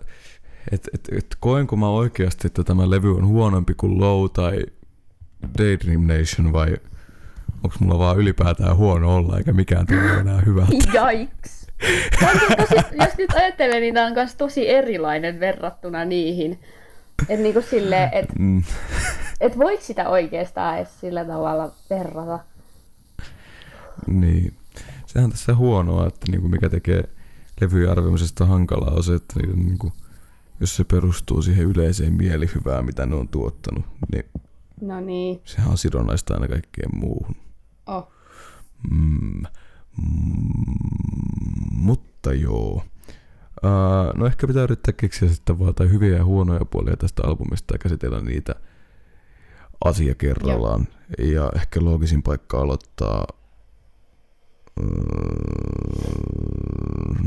et, et, et, koenko mä oikeasti, että tämä levy on huonompi kuin Low tai Daydream Nation vai onko mulla vaan ylipäätään huono olla eikä mikään tule enää hyvältä. Jaiks! Tosi, jos nyt ajattelee, niin tää on myös tosi erilainen verrattuna niihin. Että niinku silleen, että Mm, et voiko sitä oikeastaan edes sillä tavalla verrata? niin. Sehän tässä huonoa, että niinku mikä tekee levyjen arvioimisesta hankalaa on se, että niiden niinku, jos se perustuu siihen yleiseen mielihyvään, mitä ne on tuottanut, niin No niin. sehän on sidonnaista aina kaikkeen muuhun. Oh. Mm, mm, mutta joo. Uh, no ehkä pitää yrittää keksiä sitten vaan jotain hyviä ja huonoja puolia tästä albumista ja käsitellä niitä asia kerrallaan. Ja ehkä loogisin paikka aloittaa Mm,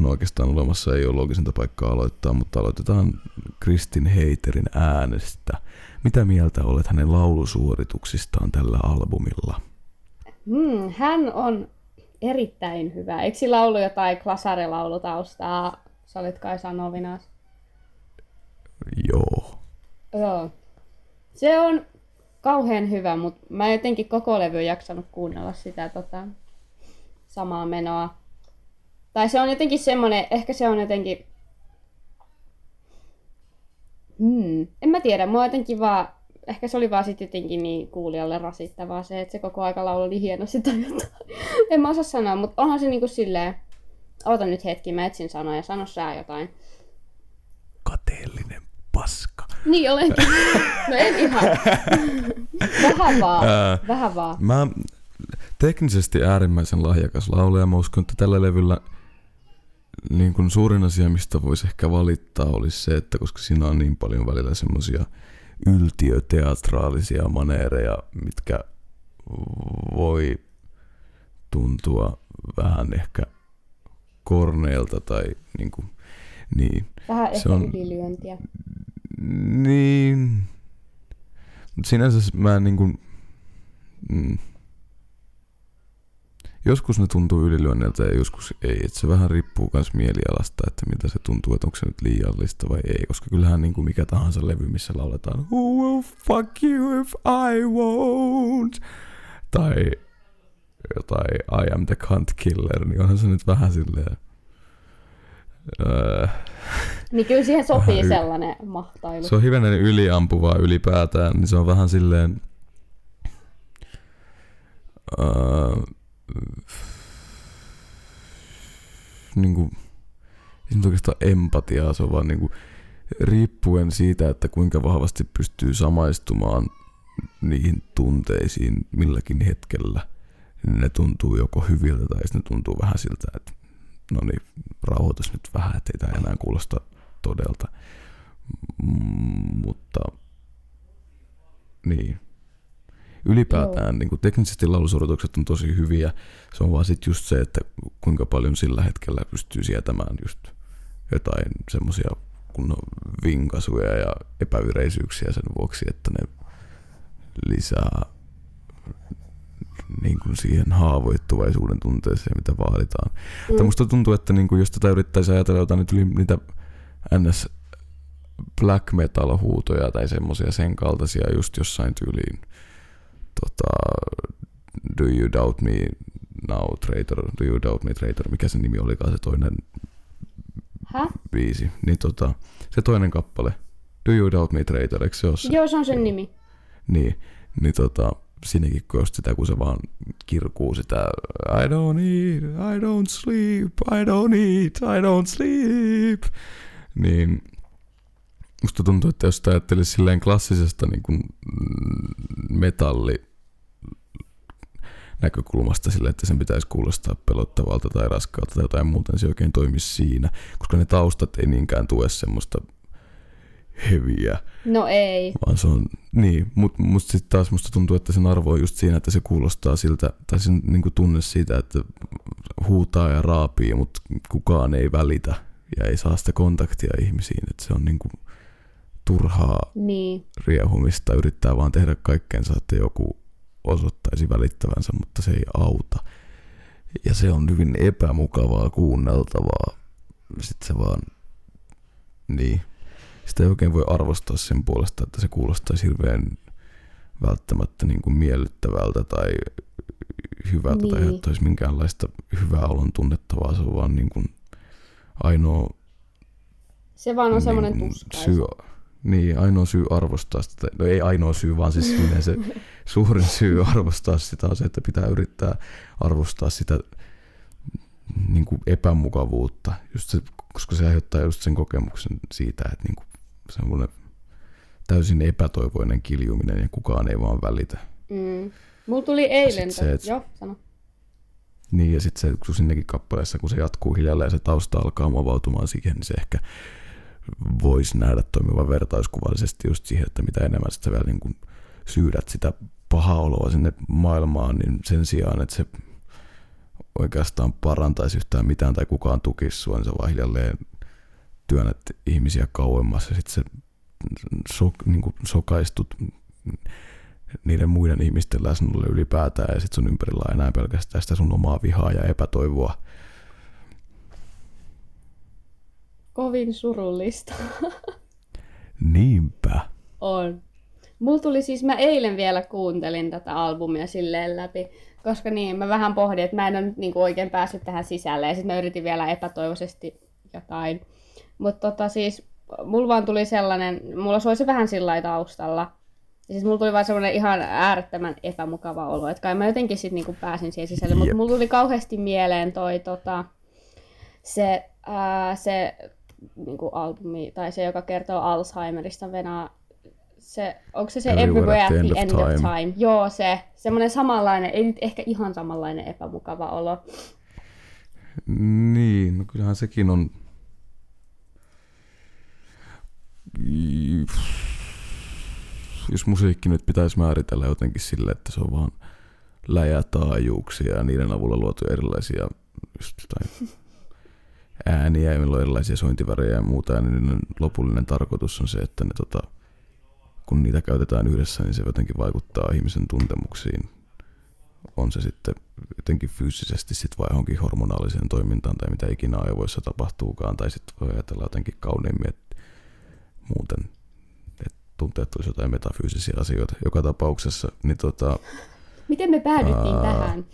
No oikeastaan olemassa ei ole loogisinta paikkaa aloittaa, mutta aloitetaan Kristin Heiterin äänestä. Mitä mieltä olet hänen laulusuorituksistaan tällä albumilla? Hmm, hän on erittäin hyvä. Eikö sillä ollut jotain klasarilaulutaustaa? Sä olit kai sanovinas. Joo. Joo. Se on kauhean hyvä, mutta mä en jotenkin koko levy jaksanut kuunnella sitä tota, samaa menoa. Tai se on jotenkin semmonen, ehkä se on jotenkin... Hmm, en mä tiedä, mua jotenkin vaan... Ehkä se oli vaan sit jotenkin niin kuulijalle rasittavaa se, että se koko aika laulu niin hienosti tai jotain. en mä osaa sanoa, mutta onhan se niinku silleen... Oota nyt hetki, mä etsin sanoja, sano sä jotain. Kateellinen paska. Niin olenkin. No en ihan. Vähän vaan. Ää. Vähän vaan. Mä teknisesti äärimmäisen lahjakas laulaja. Mä uskon, että tällä levyllä niin kuin suurin asia, mistä voisi ehkä valittaa, olisi se, että koska siinä on niin paljon välillä semmoisia yltiöteatraalisia maneereja, mitkä voi tuntua vähän ehkä korneilta tai niin kuin, niin. Vähän Se ehkä on- ylilyöntiä. Niin. Mut sinänsä mä en niinku... Mm. Joskus ne tuntuu ylilyönniltä ja joskus ei. Et se vähän riippuu myös mielialasta, että mitä se tuntuu, että onko se nyt liiallista vai ei. Koska kyllähän niinku mikä tahansa levy, missä lauletaan Who will fuck you if I won't? Tai jotain I am the cunt killer, niin onhan se nyt vähän silleen... Öö, Niin kyllä siihen sopii Vähän y- sellainen mahtailu. se on hivenen yliampuvaa ylipäätään, niin se on vähän silleen... Uh, niin kuin, se on oikeastaan empatiaa, se on vaan niinku riippuen siitä, että kuinka vahvasti pystyy samaistumaan niihin tunteisiin milläkin hetkellä, niin ne tuntuu joko hyviltä tai sitten ne tuntuu vähän siltä, että no niin, rauhoitus nyt vähän, ettei tämä enää kuulosta todelta. Mm, mutta niin. Ylipäätään niin teknisesti laulusuoritukset on tosi hyviä. Se on vaan sitten just se, että kuinka paljon sillä hetkellä pystyy sietämään just jotain semmoisia kunnon vinkasuja ja epäyreisyyksiä sen vuoksi, että ne lisää niin kuin siihen haavoittuvaisuuden tunteeseen, mitä vaaditaan. Mm. Että musta tuntuu, että niin kuin jos tätä yrittäisi ajatella jotain nyt yli niitä ns black metal huutoja tai semmoisia sen kaltaisia just jossain tyyliin tota, Do you doubt me now traitor, do you doubt me traitor, mikä se nimi olikaan se toinen Häh? biisi, niin tota, se toinen kappale, Do you doubt me traitor, eikö se ole se? Joo, se on sen nimi. Niin, niin tota, siinäkin kun just sitä, kun se vaan kirkuu sitä I don't eat, I don't sleep, I don't eat, I don't sleep, niin musta tuntuu, että jos ajattelisi silleen klassisesta niin kuin metalli näkökulmasta sille, että sen pitäisi kuulostaa pelottavalta tai raskaalta tai jotain muuta, niin se ei oikein toimisi siinä, koska ne taustat ei niinkään tue semmoista heviä, No ei. vaan se on, niin, mutta mut sitten taas musta tuntuu, että sen arvo on just siinä, että se kuulostaa siltä, tai sen niinku tunne siitä, että huutaa ja raapii, mutta kukaan ei välitä ja ei saa sitä kontaktia ihmisiin, että se on niinku turhaa Niin. riehumista, yrittää vaan tehdä kaikkeensa, että joku osoittaisi välittävänsä, mutta se ei auta. Ja se on hyvin epämukavaa kuunneltavaa. Sitten se vaan, niin, sitä ei oikein voi arvostaa sen puolesta, että se kuulostaisi hirveän välttämättä niin kuin miellyttävältä tai hyvältä niin. tai aiheuttaisi minkäänlaista hyvää olon tunnetta, se on vaan niin kuin ainoa Se vaan on semmoinen niin, tuskais. syy, niin, ainoa syy arvostaa sitä, no ei ainoa syy, vaan siis se suurin syy arvostaa sitä on se, että pitää yrittää arvostaa sitä niin kuin epämukavuutta, just se, koska se aiheuttaa just sen kokemuksen siitä, että niin kuin semmoinen täysin epätoivoinen kiljuminen ja kukaan ei vaan välitä. Mm. Mulla tuli eilen... se, et- Joo, sano. Niin, ja sitten se, kun sinnekin kappaleessa, kun se jatkuu hiljalleen ja se tausta alkaa muovautumaan siihen, niin se ehkä voisi nähdä toimivan vertauskuvallisesti just siihen, että mitä enemmän sä vielä niin kuin syydät sitä pahaa oloa sinne maailmaan, niin sen sijaan, että se oikeastaan parantaisi yhtään mitään tai kukaan tukisi sua, niin sä vaan hiljalleen työnnät ihmisiä kauemmas ja sitten se so, niin kuin sokaistut niiden muiden ihmisten läsnäololle ylipäätään ja sitten sun ympärillä on enää pelkästään sitä sun omaa vihaa ja epätoivoa. Kovin surullista. Niinpä. On. Mulla tuli siis, mä eilen vielä kuuntelin tätä albumia silleen läpi, koska niin, mä vähän pohdin, että mä en ole nyt niinku oikein päässyt tähän sisälle, ja sitten mä yritin vielä epätoivoisesti jotain. Mutta tota siis, mulla vaan tuli sellainen, mulla soi se vähän sillä taustalla, ja siis mulla tuli vaan semmoinen ihan äärettömän epämukava olo, että kai mä jotenkin sitten niinku pääsin siihen sisälle, mutta mulla tuli kauheasti mieleen toi tota, se, ää, se niinku albumi, tai se, joka kertoo Alzheimerista, venaa se, onko se se Everywhere at the end, of, time. Joo, se. Semmoinen samanlainen, ei nyt ehkä ihan samanlainen epämukava olo. Niin, no kyllähän sekin on... Jos musiikki nyt pitäisi määritellä jotenkin sille, että se on vaan läjätaajuuksia ja niiden avulla luotu erilaisia jotain ääniä millä on erilaisia sointivärejä ja muuta, ja niiden lopullinen tarkoitus on se, että ne tota, kun niitä käytetään yhdessä, niin se jotenkin vaikuttaa ihmisen tuntemuksiin. On se sitten jotenkin fyysisesti sit vai johonkin hormonaaliseen toimintaan tai mitä ikinä aivoissa tapahtuukaan, tai sitten voi ajatella jotenkin kauniimmin, että muuten että tunteet olisi jotain metafyysisiä asioita. Joka tapauksessa, niin tota, Miten me päädyttiin Aa. tähän?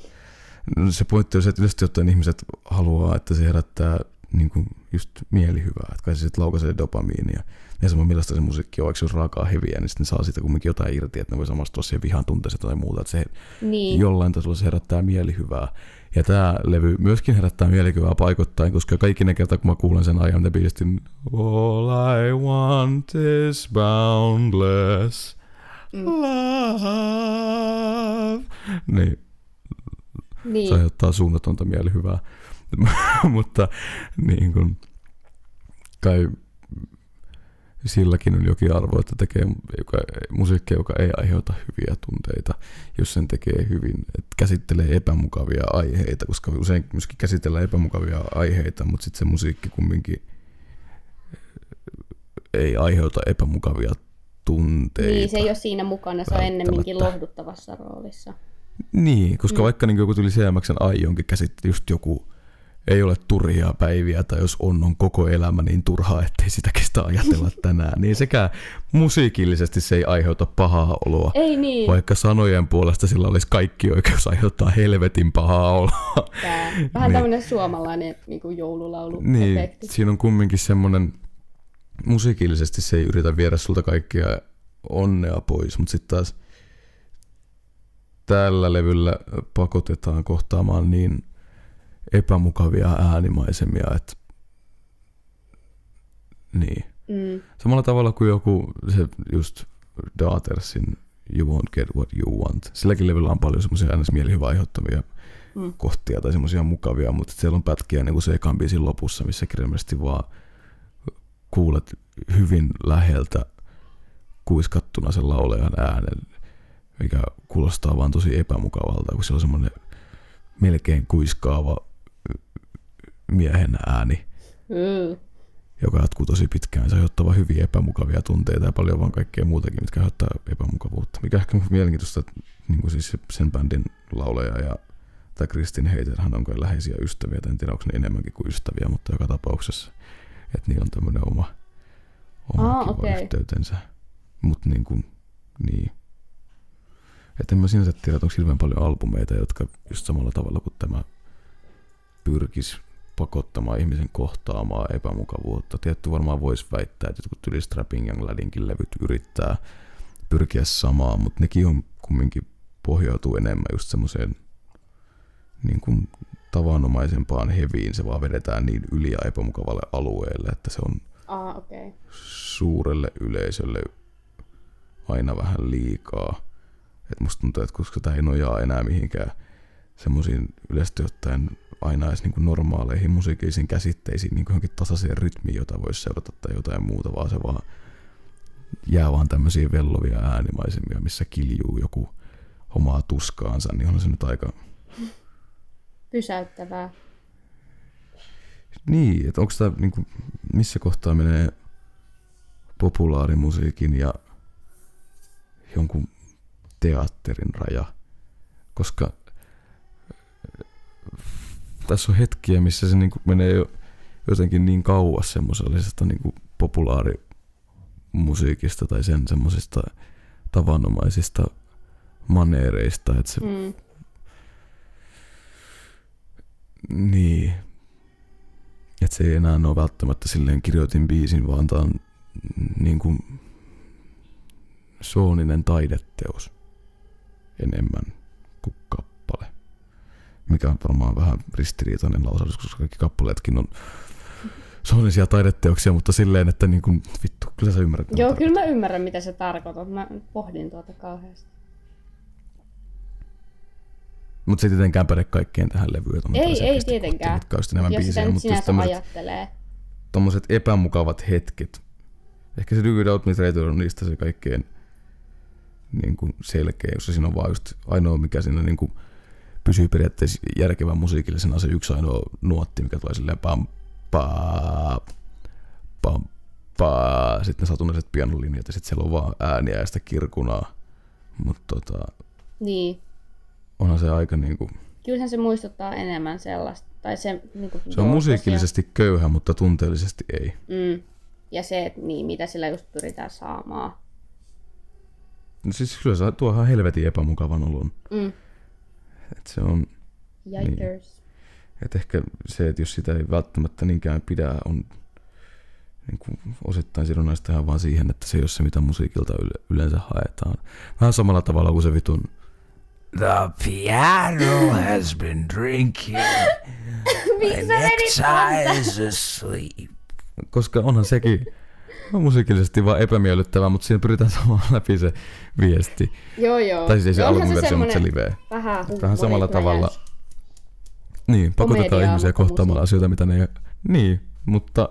No se pointti on se, että yleisesti ottaen ihmiset haluaa, että se herättää niin kuin just mielihyvää, että kai se sitten laukaisee dopamiinia. Ja sama millaista se musiikki on, vaikka se olisi raakaa heviä, niin sitten saa siitä kumminkin jotain irti, että ne voi samastua siihen vihan tunteeseen tai muuta, että se Niin. jollain tasolla se herättää mielihyvää. Ja tämä levy myöskin herättää mielihyvää paikoittain, koska kaikki ne kertaa, kun mä kuulen sen ajan, ne biistin All I want is boundless Mm. love. Niin, Niin. se aiheuttaa suunnatonta mielihyvää. Mutta niin kuin, kai silläkin on jokin arvo, että tekee joka, musiikkia, joka ei aiheuta hyviä tunteita, jos sen tekee hyvin. Että käsittelee epämukavia aiheita, koska usein myöskin käsitellään epämukavia aiheita, mutta sitten se musiikki kumminkin ei aiheuta epämukavia tunteita. Niin, se ei ole siinä mukana, se on ennemminkin lohduttavassa roolissa. Niin, koska Mm. vaikka niin joku tuli CMXn aijonkin käsitti just joku ei ole turhia päiviä, tai jos on, on koko elämä niin turhaa, ettei sitä kestä ajatella tänään. Niin sekä musiikillisesti se ei aiheuta pahaa oloa, Ei niin, vaikka sanojen puolesta sillä olisi kaikki oikeus aiheuttaa helvetin pahaa oloa. tää. vähän Niin. tämmöinen suomalainen niin kuin joululaulu Niin, siinä on kumminkin semmoinen, musiikillisesti se ei yritä viedä sulta kaikkia onnea pois, mutta sitten taas tällä levyllä pakotetaan kohtaamaan niin epämukavia äänimaisemia, että niin. Mm. Samalla tavalla kuin joku se just Daughtersin You Won't Get What You Want. Silläkin levyllä on paljon semmoisia äänes mielihyvää aiheuttavia Mm. kohtia tai semmoisia mukavia, mutta siellä on pätkiä niin kuin se ekan biisin lopussa, missä kirjallisesti vaan kuulet hyvin läheltä kuiskattuna sen laulajan äänen, mikä kuulostaa vaan tosi epämukavalta, kun se on semmoinen melkein kuiskaava miehen ääni Mm. joka jatkuu tosi pitkään. Se aiheuttaa hyviä epämukavia tunteita ja paljon vaan kaikkea muutakin, mitkä aiheuttaa epämukavuutta. Mikä ehkä on mielenkiintoista, että niin kuin siis sen bändin lauleja ja tai Kristin Heiterhän on kai läheisiä ystäviä, tai en tiedä onko ne enemmänkin kuin ystäviä, mutta joka tapauksessa, että niillä on tämmöinen oma, oma kiva okei. yhteytensä. Mutta niin kuin, niin. Että en mä sinänsä tiedä, että onko hirveän paljon albumeita, jotka just samalla tavalla kuin tämä pyrkis pakottamaan ihmisen kohtaamaan epämukavuutta. Tietty varmaan voisi väittää, että jotkut yli Strapping Young Ladinkin levyt yrittää pyrkiä samaan, mutta nekin on kumminkin pohjautuu enemmän just semmoiseen niin kuin tavanomaisempaan heviin. Se vaan vedetään niin yli ja epämukavalle alueelle, että se on Ah. Okay. suurelle yleisölle aina vähän liikaa. Et musta tuntuu, että koska tämä ei nojaa enää mihinkään semmoisiin yleisesti ottaen aina edes niin kuin normaaleihin musiikillisiin käsitteisiin, niin kuin johonkin tasaiseen rytmiin, jota voisi seurata tai jotain muuta, vaan se vaan jää vaan tämmöisiä vellovia äänimaisemia, missä kiljuu joku omaa tuskaansa, niin on se nyt aika... Pysäyttävää. Niin, että onko tämä, niin kuin, missä kohtaa menee populaarimusiikin ja jonkun teatterin raja, koska tässä on hetkiä, missä se niin kuin menee jo jotenkin niin kauas semmoisesta niin kuin populaarimusiikista tai sen semmoisista tavanomaisista maneereista, että se Mm. Niin. Että se ei enää ole välttämättä silleen kirjoitin biisin, vaan tää on niin kuin sooninen taideteos enemmän kuin kappale. Mikä on varmaan vähän ristiriitainen lausahdus, koska kaikki kappaleetkin on soonisia taideteoksia, mutta silleen, että niin kuin, vittu, kyllä sä ymmärrät. Joo, kyllä mä ymmärrän, mitä se tarkoittaa. Mä pohdin tuota kauheasti. Mutta se ei tietenkään päde kaikkeen tähän levyyn. Ei, ei tietenkään. Mitkä sitten enemmän Jos sitä biisejä, mutta just sinänsä tämmöiset ajattelee. tommoset epämukavat hetket. Ehkä se Do Without Me Traitor on niistä se kaikkein niin kuin selkeä, jossa siinä on vaan just ainoa, mikä siinä niin kuin pysyy periaatteessa järkevän musiikillisena se yksi ainoa nuotti, mikä tulee silleen pam, paa, pam, paa. Sitten ne satunnaiset pianolinjat ja sitten siellä on vaan ääniä ja sitä kirkunaa. Mutta tota, Niin. onhan se aika niin kuin, Kyllähän se muistuttaa enemmän sellaista. Tai se, niin kuin se on musiikillisesti köyhä, mutta tunteellisesti ei. Mm. Ja se, että niin, mitä sillä just pyritään saamaan. No siis kyllä se tuo ihan helvetin epämukavan olon. Mm. Et se on, Yikers. Et ehkä se, että jos sitä ei välttämättä niinkään pidä, on niin kuin osittain sidonnaista ihan vaan siihen, että se ei ole se, mitä musiikilta yle- yleensä haetaan. Vähän samalla tavalla kuin se vitun The piano has been drinking. Miksi is asleep. Koska onhan sekin musiikillisesti vaan epämiellyttävää, mutta siinä pyritään saamaan läpi se viesti. Joo, joo. Tai siis ei se onhan alkuversio, mutta se live. Vähän Vähän samalla tavalla. Niin, pakotetaan Komediaa, ihmisiä kohtaamaan asioita, mitä ne ei... Niin, mutta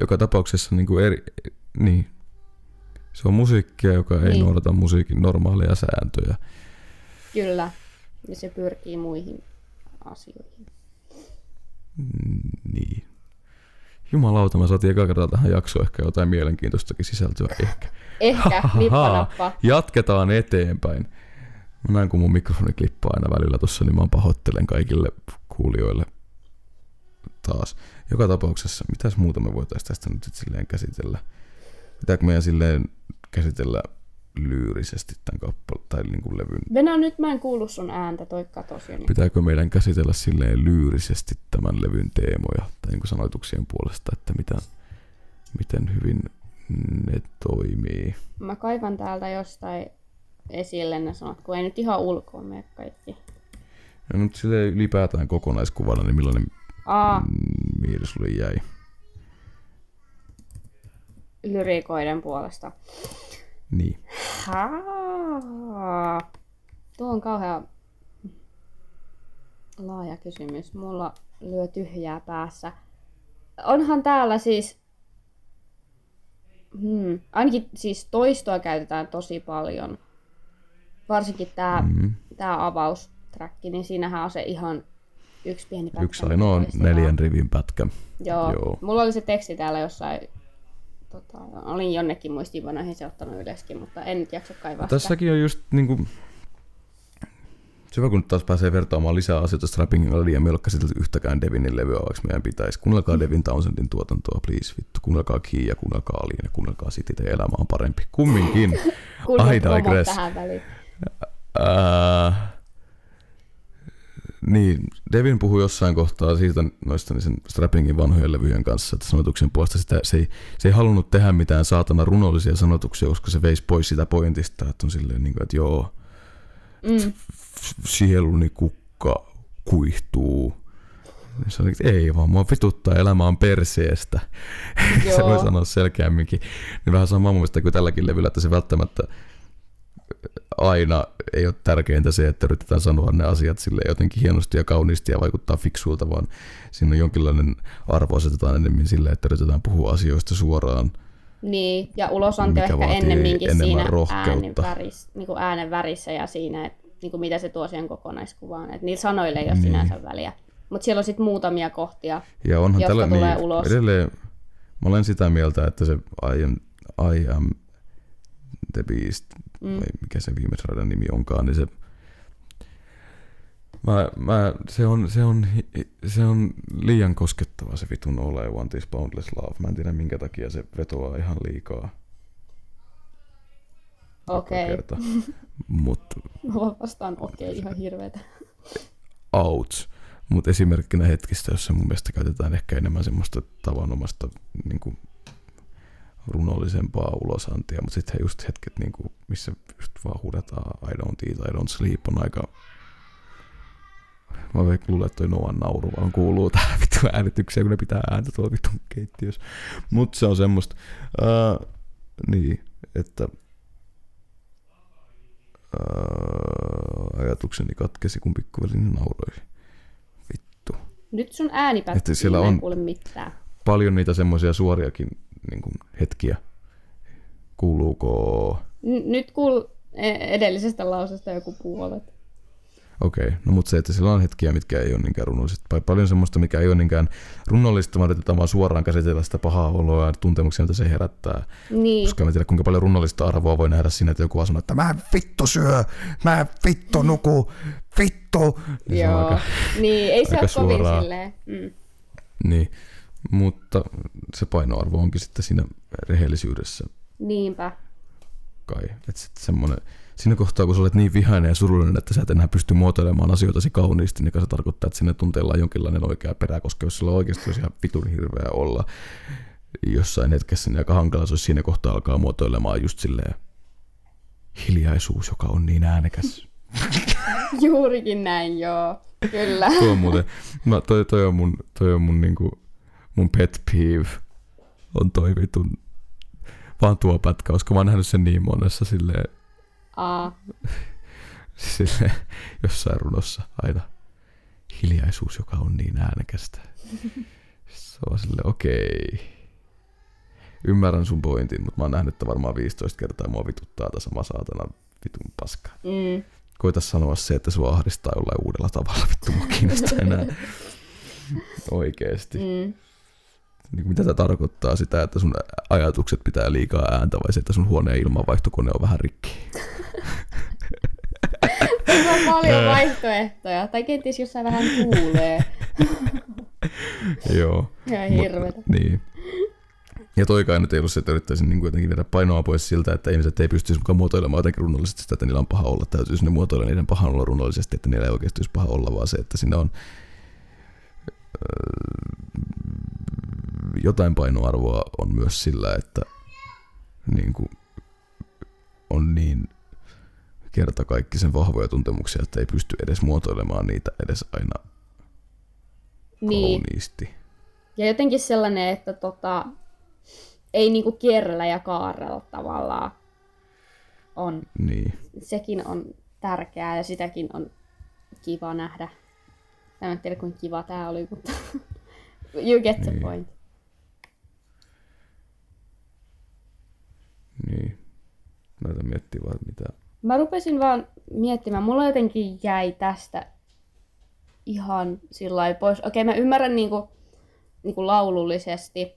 joka tapauksessa niin kuin eri... Niin. Se on musiikkia, joka ei Niin. noudata musiikin normaaleja sääntöjä. Kyllä. Ja se pyrkii muihin asioihin. Niin. Jumalauta, mä saatiin eka kertaa tähän jaksoon ehkä jotain mielenkiintoistakin sisältöä. Ehkä. Ehkä, nippanappa. Jatketaan eteenpäin. Mä näen, kun mun mikrofoni klippaa aina välillä tuossa, niin mä pahoittelen kaikille kuulijoille taas. Joka tapauksessa, mitäs muuta me voitaisiin tästä nyt silleen käsitellä? Pitääkö meidän silleen käsitellä lyyrisesti tämän kappaleen tai niin kuin levyn? Venä, nyt mä en kuulu sun ääntä, toi katosi. Niin. Pitääkö meidän käsitellä silleen lyyrisesti tämän levyn teemoja tai niin kuin sanoituksien puolesta, että mitä, miten hyvin ne toimii? Mä kaivan täältä jostain esille ne sanat, kun ei nyt ihan ulkoon mene kaikki. Ja nyt silleen ylipäätään kokonaiskuvana, niin millainen Aa, mm, mieli sulle jäi? lyrikoiden puolesta. Niin. Haa. Tuo on kauhean laaja kysymys. Mulla lyö tyhjää päässä. Onhan täällä siis... Hmm. Ainakin siis toistoa käytetään tosi paljon. Varsinkin tämä Mm. tää avaustrakki, niin siinähän on se ihan yksi pieni pätkä. Yksi ainoa neljän rivin pätkä. Joo. Joo. Joo. Mulla oli se teksti täällä jossain, tota, olin jonnekin muistiinpanoihin se ottanut ylöskin, mutta en nyt jaksa kaivaa sitä. Tässäkin on just niinku... Se hyvä, kun nyt taas pääsee vertaamaan lisää asioita Strappingin kanssa, ja me ei ole käsitelty yhtäkään Devinin levyä, vaikka meidän pitäisi. Kuunnelkaa Devin Townsendin tuotantoa, please, vittu. Kuunnelkaa Kia, kuunnelkaa Aliina, kuunnelkaa City, teidän elämä on parempi. Kumminkin. I digress. tähän väliin. Ää, niin, Devin puhui jossain kohtaa siitä noista niin sen Strappingin vanhojen levyjen kanssa, että sanotuksen puolesta sitä, se, ei, se ei halunnut tehdä mitään saatana runollisia sanotuksia, koska se veisi pois sitä pointista, että on silleen, niin kuin, että joo, Mm. sieluni kukka kuihtuu. Se oli, että ei vaan, mua vituttaa elämä on perseestä. se voi sanoa selkeämminkin. Niin vähän sama mun mielestä kuin tälläkin levyllä, että se välttämättä aina ei ole tärkeintä se, että yritetään sanoa ne asiat sille jotenkin hienosti ja kauniisti ja vaikuttaa fiksuilta, vaan siinä on jonkinlainen arvo asetetaan enemmän sille, että yritetään puhua asioista suoraan. Niin, ja ulosanti on ehkä ennemminkin siinä äänen, väris, niin kuin äänen värissä ja siinä, että niin kuin mitä se tuo siihen kokonaiskuvaan. Että niillä sanoilla ei ole Niin. sinänsä väliä. Mutta siellä on sitten muutamia kohtia. Ja onhan Jotka tällä, tulee niin, ulos. edelleen, mä olen sitä mieltä, että se I am, I am the beast, mm. vai mikä se viimeisen radan nimi onkaan, niin se Mä, mä, se, on, se, on, se on liian koskettava se vitun All I Want is Boundless Love. Mä en tiedä minkä takia se vetoaa ihan liikaa Okei. kerta. Mutta Mä vastaan okei, okay, ihan hirveetä. outs. Mutta esimerkkinä hetkistä, jossa mun mielestä käytetään ehkä enemmän semmoista tavanomasta niin kuin, runollisempaa ulosantia, mutta sitten just hetket, niin kuin, missä just vaan huudetaan I don't eat, I don't sleep, on aika... Mä luulen, että toi Noan nauru vaan kuuluu tähän vittu äänitykseen, kun ne pitää ääntä tuolla vitun keittiössä. Mutta se on semmoista... Uh, niin, että... Uh, ajatukseni katkesi, kun pikkuvelini nauroi. Vittu. Nyt sun ääni pätkiä, siellä on- kuule mitään. paljon niitä semmoisia suoriakin niin kuin, hetkiä. Kuuluuko... N- nyt kuul e- edellisestä lausesta joku puolet. Okei, okay. no mutta se, että sillä on hetkiä, mitkä ei ole niinkään runollista. Tai paljon semmoista, mikä ei ole niinkään runollista, vaan yritetään vaan suoraan käsitellä sitä pahaa oloa ja tuntemuksia, mitä se herättää. Niin, Koska mä tiedä, kuinka paljon runollista arvoa voi nähdä siinä, että joku vaan sanoo, että mä en vittu syö, mä en vittu nuku, vittu. Niin joo. aika, niin, ei se ole kovin silleen. Mm. niin. Mutta se painoarvo onkin sitten siinä rehellisyydessä Niinpä. kai. Että sitten semmoinen, siinä kohtaa, kun sä olet niin vihainen ja surullinen, että sä et enää pysty muotoilemaan asioitasi kauniisti, niin se tarkoittaa, että sinne tunteella on jonkinlainen oikea perä, koska jos sulla oikeasti olisi ihan vitun hirveä olla jossain hetkessä, niin aika hankala se olisi siinä kohtaa alkaa muotoilemaan just silleen hiljaisuus, joka on niin äänekäs. Juurikin näin, joo. Kyllä. Tuo on muuten, mä, toi, toi on mun, toi on mun, niinku, mun pet peeve, on toi vitun, vaan tuo pätkä, koska mä oon nähnyt sen niin monessa silleen, Aa, silleen jossain runossa aina hiljaisuus, joka on niin äänekästä. Se on silleen, okei. Ymmärrän sun pointin, mutta mä oon nähnyt että varmaan 15 kertaa mua vituttaa tää sama saatana vitun paska. mm, Koita sanoa se, että sua ahdistaa jollain uudella tavalla, vittu mua kiinnostaa enää. Oikeesti. mm. Niin mitä tämä tarkoittaa? Sitä, että sun ajatukset pitää liikaa ääntä vai se, että sun huoneen ilmanvaihtokone on vähän rikki? Tässä on paljon vaihtoehtoja. Tai kenties jossain vähän kuulee. Joo. Ihan Mut- hirveetä. Niin. Ja toikaan nyt ei ollut se, että yrittäisin niin jotenkin viedä painoa pois siltä, että ihmiset ei pystyisi mukaan muotoilemaan jotenkin runollisesti sitä, että niillä on paha olla. Täytyisi ne muotoilla niiden pahan olla runollisesti, että niillä ei oikeasti olisi paha olla, vaan se, että siinä on jotain painoarvoa on myös sillä, että niin kuin on niin kerta kaikki sen vahvoja tuntemuksia, että ei pysty edes muotoilemaan niitä edes aina Niin. kauniisti. Ja jotenkin sellainen, että tota, ei niinku kierrellä ja kaarella tavallaan on. Niin. Sekin on tärkeää ja sitäkin on kiva nähdä. Mä en tiedä kuinka kiva tää oli, mutta you get the Niin. point. Niin. Näitä miettiä vaan, mitä... Mä rupesin vaan miettimään, mulla jotenkin jäi tästä ihan sillä pois. Okei, mä ymmärrän niinku, niinku laulullisesti,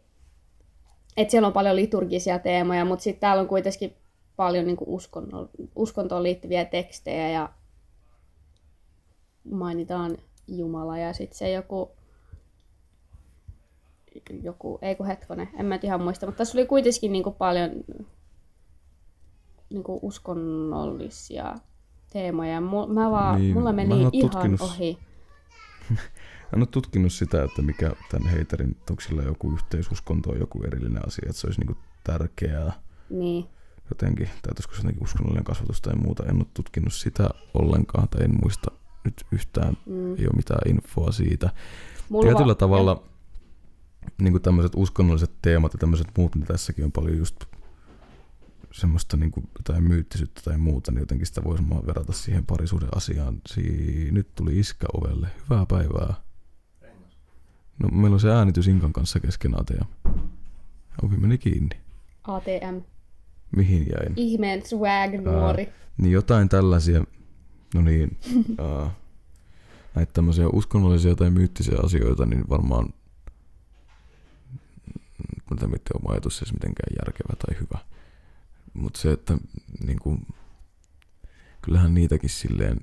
että siellä on paljon liturgisia teemoja, mutta sitten täällä on kuitenkin paljon niinku uskonno, uskontoon liittyviä tekstejä ja mainitaan Jumala ja sitten se joku, joku, ei kun hetkonen, en mä nyt ihan muista, mutta tässä oli kuitenkin niinku paljon niinku uskonnollisia teemoja. Mä vaan, Niin, niin, mulla mä meni ihan tutkinut- ohi. En ole tutkinut sitä, että mikä tämän heiterin, onko sillä joku yhteisuskonto on joku erillinen asia, että se olisi niinku tärkeää Niin. jotenkin, tai olisiko se jotenkin uskonnollinen kasvatus tai muuta. En ole tutkinut sitä ollenkaan, tai en muista nyt yhtään, Mm. ei ole mitään infoa siitä. Mulla Tietyllä vaan- tavalla niin kuin tämmöiset uskonnolliset teemat ja tämmöiset muut, niin tässäkin on paljon just semmoista niin kuin jotain myyttisyyttä tai muuta, niin jotenkin sitä voisi verrata siihen parisuuden asiaan. Si- nyt tuli iskä ovelle. Hyvää päivää. No meillä on se äänitys Inkan kanssa kesken ATM. Ovi meni kiinni. ATM. Mihin jäin? Ihmeen swag nuori. Niin jotain tällaisia, no niin, ää, näitä tämmöisiä uskonnollisia tai myyttisiä asioita, niin varmaan, mä en tiedä, oma ajatus edes mitenkään järkevä tai hyvä. Mutta se, että niin kuin, kyllähän niitäkin silleen,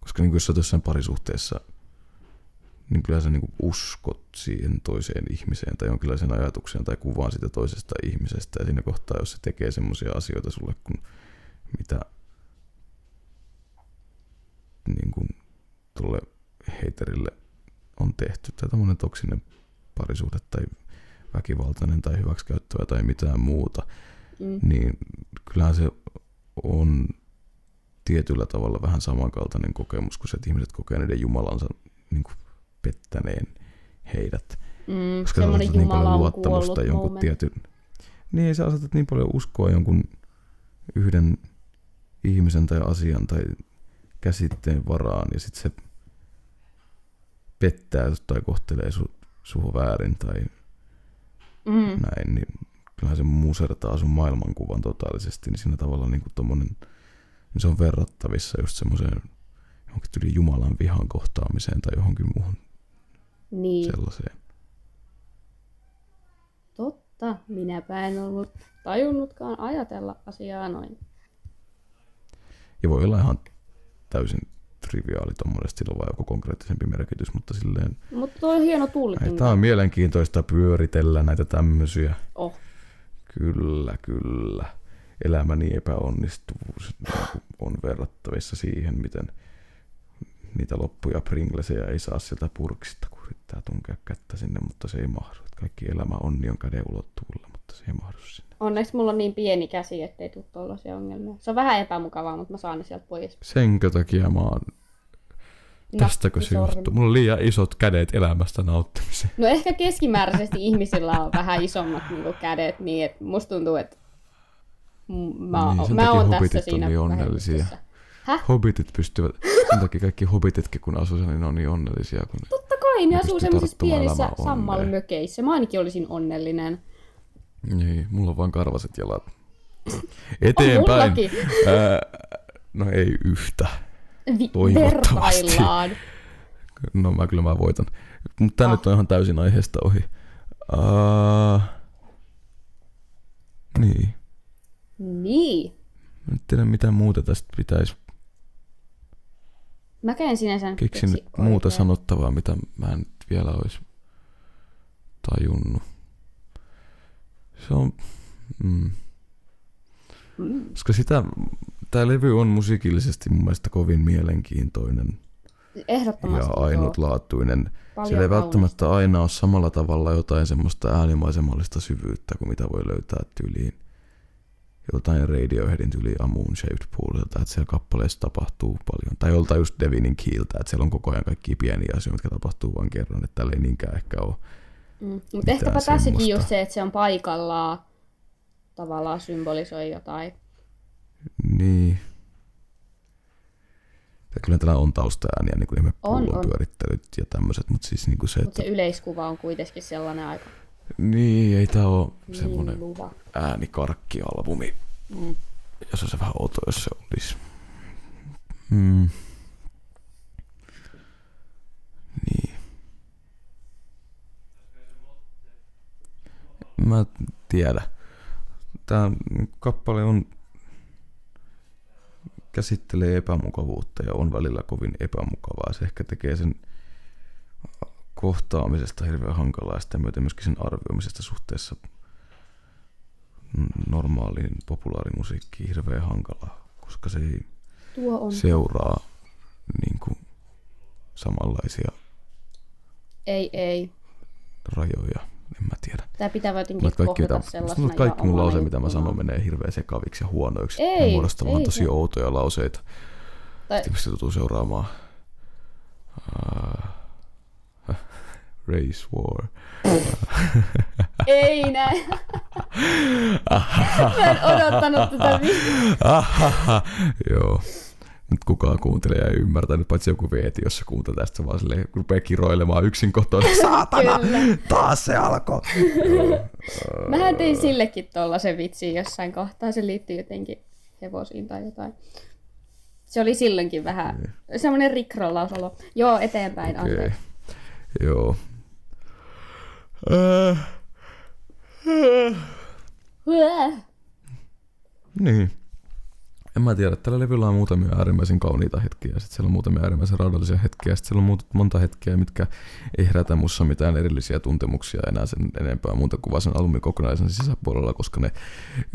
koska niin kuin jos sä jossain parisuhteessa, niin kyllä sä niin uskot siihen toiseen ihmiseen tai jonkinlaiseen ajatukseen tai kuvaan sitä toisesta ihmisestä. Ja siinä kohtaa, jos se tekee semmoisia asioita sulle, kun mitä niin kuin tuolle heiterille on tehty, tai tämmöinen toksinen parisuhde tai väkivaltainen tai hyväksikäyttävä tai mitään muuta, Mm. niin kyllähän se on tietyllä tavalla vähän samankaltainen kokemus kuin se, että ihmiset kokee niiden jumalansa niin kuin pettäneen heidät. Mm. Koska sä asetat niin paljon on luottamusta jonkun moment. tietyn... Niin, sä asetat niin paljon uskoa jonkun yhden ihmisen tai asian tai käsitteen varaan ja sitten se pettää tai kohtelee su, sua väärin tai Mm. näin, niin kyllähän se musertaa sun maailmankuvan totaalisesti, niin siinä tavalla niin tommonen, niin se on verrattavissa just semmoiseen johonkin tyyli Jumalan vihan kohtaamiseen tai johonkin muuhun Niin. sellaiseen. Totta. Minäpä en ollut tajunnutkaan ajatella asiaa noin. Ja voi olla ihan täysin triviaali tommonen, että sillä on vaan joku konkreettisempi merkitys, mutta silleen, Mutta on hieno tulkinta. tämä on mielenkiintoista pyöritellä näitä tämmöisiä. Oh. Kyllä, kyllä. elämäni epäonnistuvuus on verrattavissa siihen, miten niitä loppuja Pringleseja ei saa sieltä purkista, kun yrittää tunkea kättä sinne, mutta se ei mahdu. Kaikki elämä onni on käden ulottuvilla, mutta se ei mahdu sinne. Onneksi mulla on niin pieni käsi, ettei tule tollaisia ongelmia. Se on vähän epämukavaa, mutta mä saan ne sieltä pois. Senkö takia mä oon, tästäkö se johtuu? Mulla on liian isot kädet elämästä nauttimiseen. No ehkä keskimääräisesti ihmisillä on vähän isommat niinku kädet, niin että musta tuntuu, että mä, Niin, niin, sen mä oon tässä on siinä niin onnellisia. Häh? Hobbitit pystyvät, sen takia kaikki hobbititkin kun asuu niin ne on niin onnellisia. Kun... Totta kai, ne Ne asuu semmoisissa tarttumaan pienissä sammalmökeissä. Mä ainakin olisin onnellinen. Niin, mulla on vain karvaset jalat. Eteenpäin. Ää, no ei yhtä. Vi- Toivottavasti. vertaillaan. No mä kyllä mä voitan. Mutta tää nyt on ihan täysin aiheesta ohi. Uh, niin. Niin. Mä en tiedä mitä muuta tästä pitäisi. Mäkään sinänsä nyt Keksin keksi nyt muuta oikein. sanottavaa, mitä mä en nyt vielä olisi tajunnut. Se on... Mm. Koska sitä, tää levy on musiikillisesti mun mielestä kovin mielenkiintoinen ja Ehdottomasti joo. ainutlaatuinen. Paljon Siellä ei välttämättä aina ole samalla tavalla jotain semmoista äänimaisemallista syvyyttä kuin mitä voi löytää tyyliin jotain Radioheadin tyyliin A Moon Shaped Poolilta, että siellä kappaleissa tapahtuu paljon. Tai joltain just Devinin Keeltä, että siellä on koko ajan kaikki pieniä asioita, jotka tapahtuu vain kerran, että täällä ei niinkään ehkä ole. Mm. Mutta ehkäpä tässäkin just se, että se on paikallaan tavallaan symbolisoi jotain. Niin. Ja kyllä täällä on taustaääniä, niin kuin pullon on. pyörittelyt ja tämmöiset, mutta siis niin kuin se, Mutta että se yleiskuva on kuitenkin sellainen aika niin, ei tää ole semmoinen niin luva. äänikarkkialbumi. Mm. Ja se on se vähän outo, jos se olisi. Mm. Mä en tiedä. Tämä kappale on käsittelee epämukavuutta ja on välillä kovin epämukavaa. Se ehkä tekee sen kohtaamisesta hirveän hankalaa ja sitä myöten myöskin sen arvioimisesta suhteessa normaaliin populaarimusiikkiin hirveän hankalaa, koska se ei Tuo on. seuraa niin kuin, samanlaisia Ei, ei. rajoja. En mä tiedä. Tämä pitää jotenkin Mutta kaikki, mitä, sellaisena mutta kaikki mun lause, mitä mä sanon, menee hirveän sekaviksi ja huonoiksi. Ei, Ne muodostaa vaan tosi se. outoja lauseita. Tai, Tietysti tuntuu seuraamaan uh, Race War. ei näin. mä en odottanut tätä joo. Nyt kukaan kuuntelee ja ei ymmärtänyt, paitsi joku veeti, jos se kuuntelee tästä vaan silleen, rupeaa kiroilemaan yksin kotona. Saatana, taas se alkoi. Mähän tein sillekin tollasen vitsin jossain kohtaa. Se liittyy jotenkin hevosiin tai jotain. Se oli silloinkin vähän semmoinen rickrollausolo. Joo, eteenpäin. Okay. Joo. Äh, niin. En mä tiedä, tällä levyllä on muutamia äärimmäisen kauniita hetkiä, ja sitten siellä on muutamia äärimmäisen rauhallisia hetkiä, ja sitten siellä on muut- monta hetkeä, mitkä ei herätä mussa mitään erillisiä tuntemuksia enää sen enempää muuta kuin sen albumin kokonaisen sisäpuolella, koska ne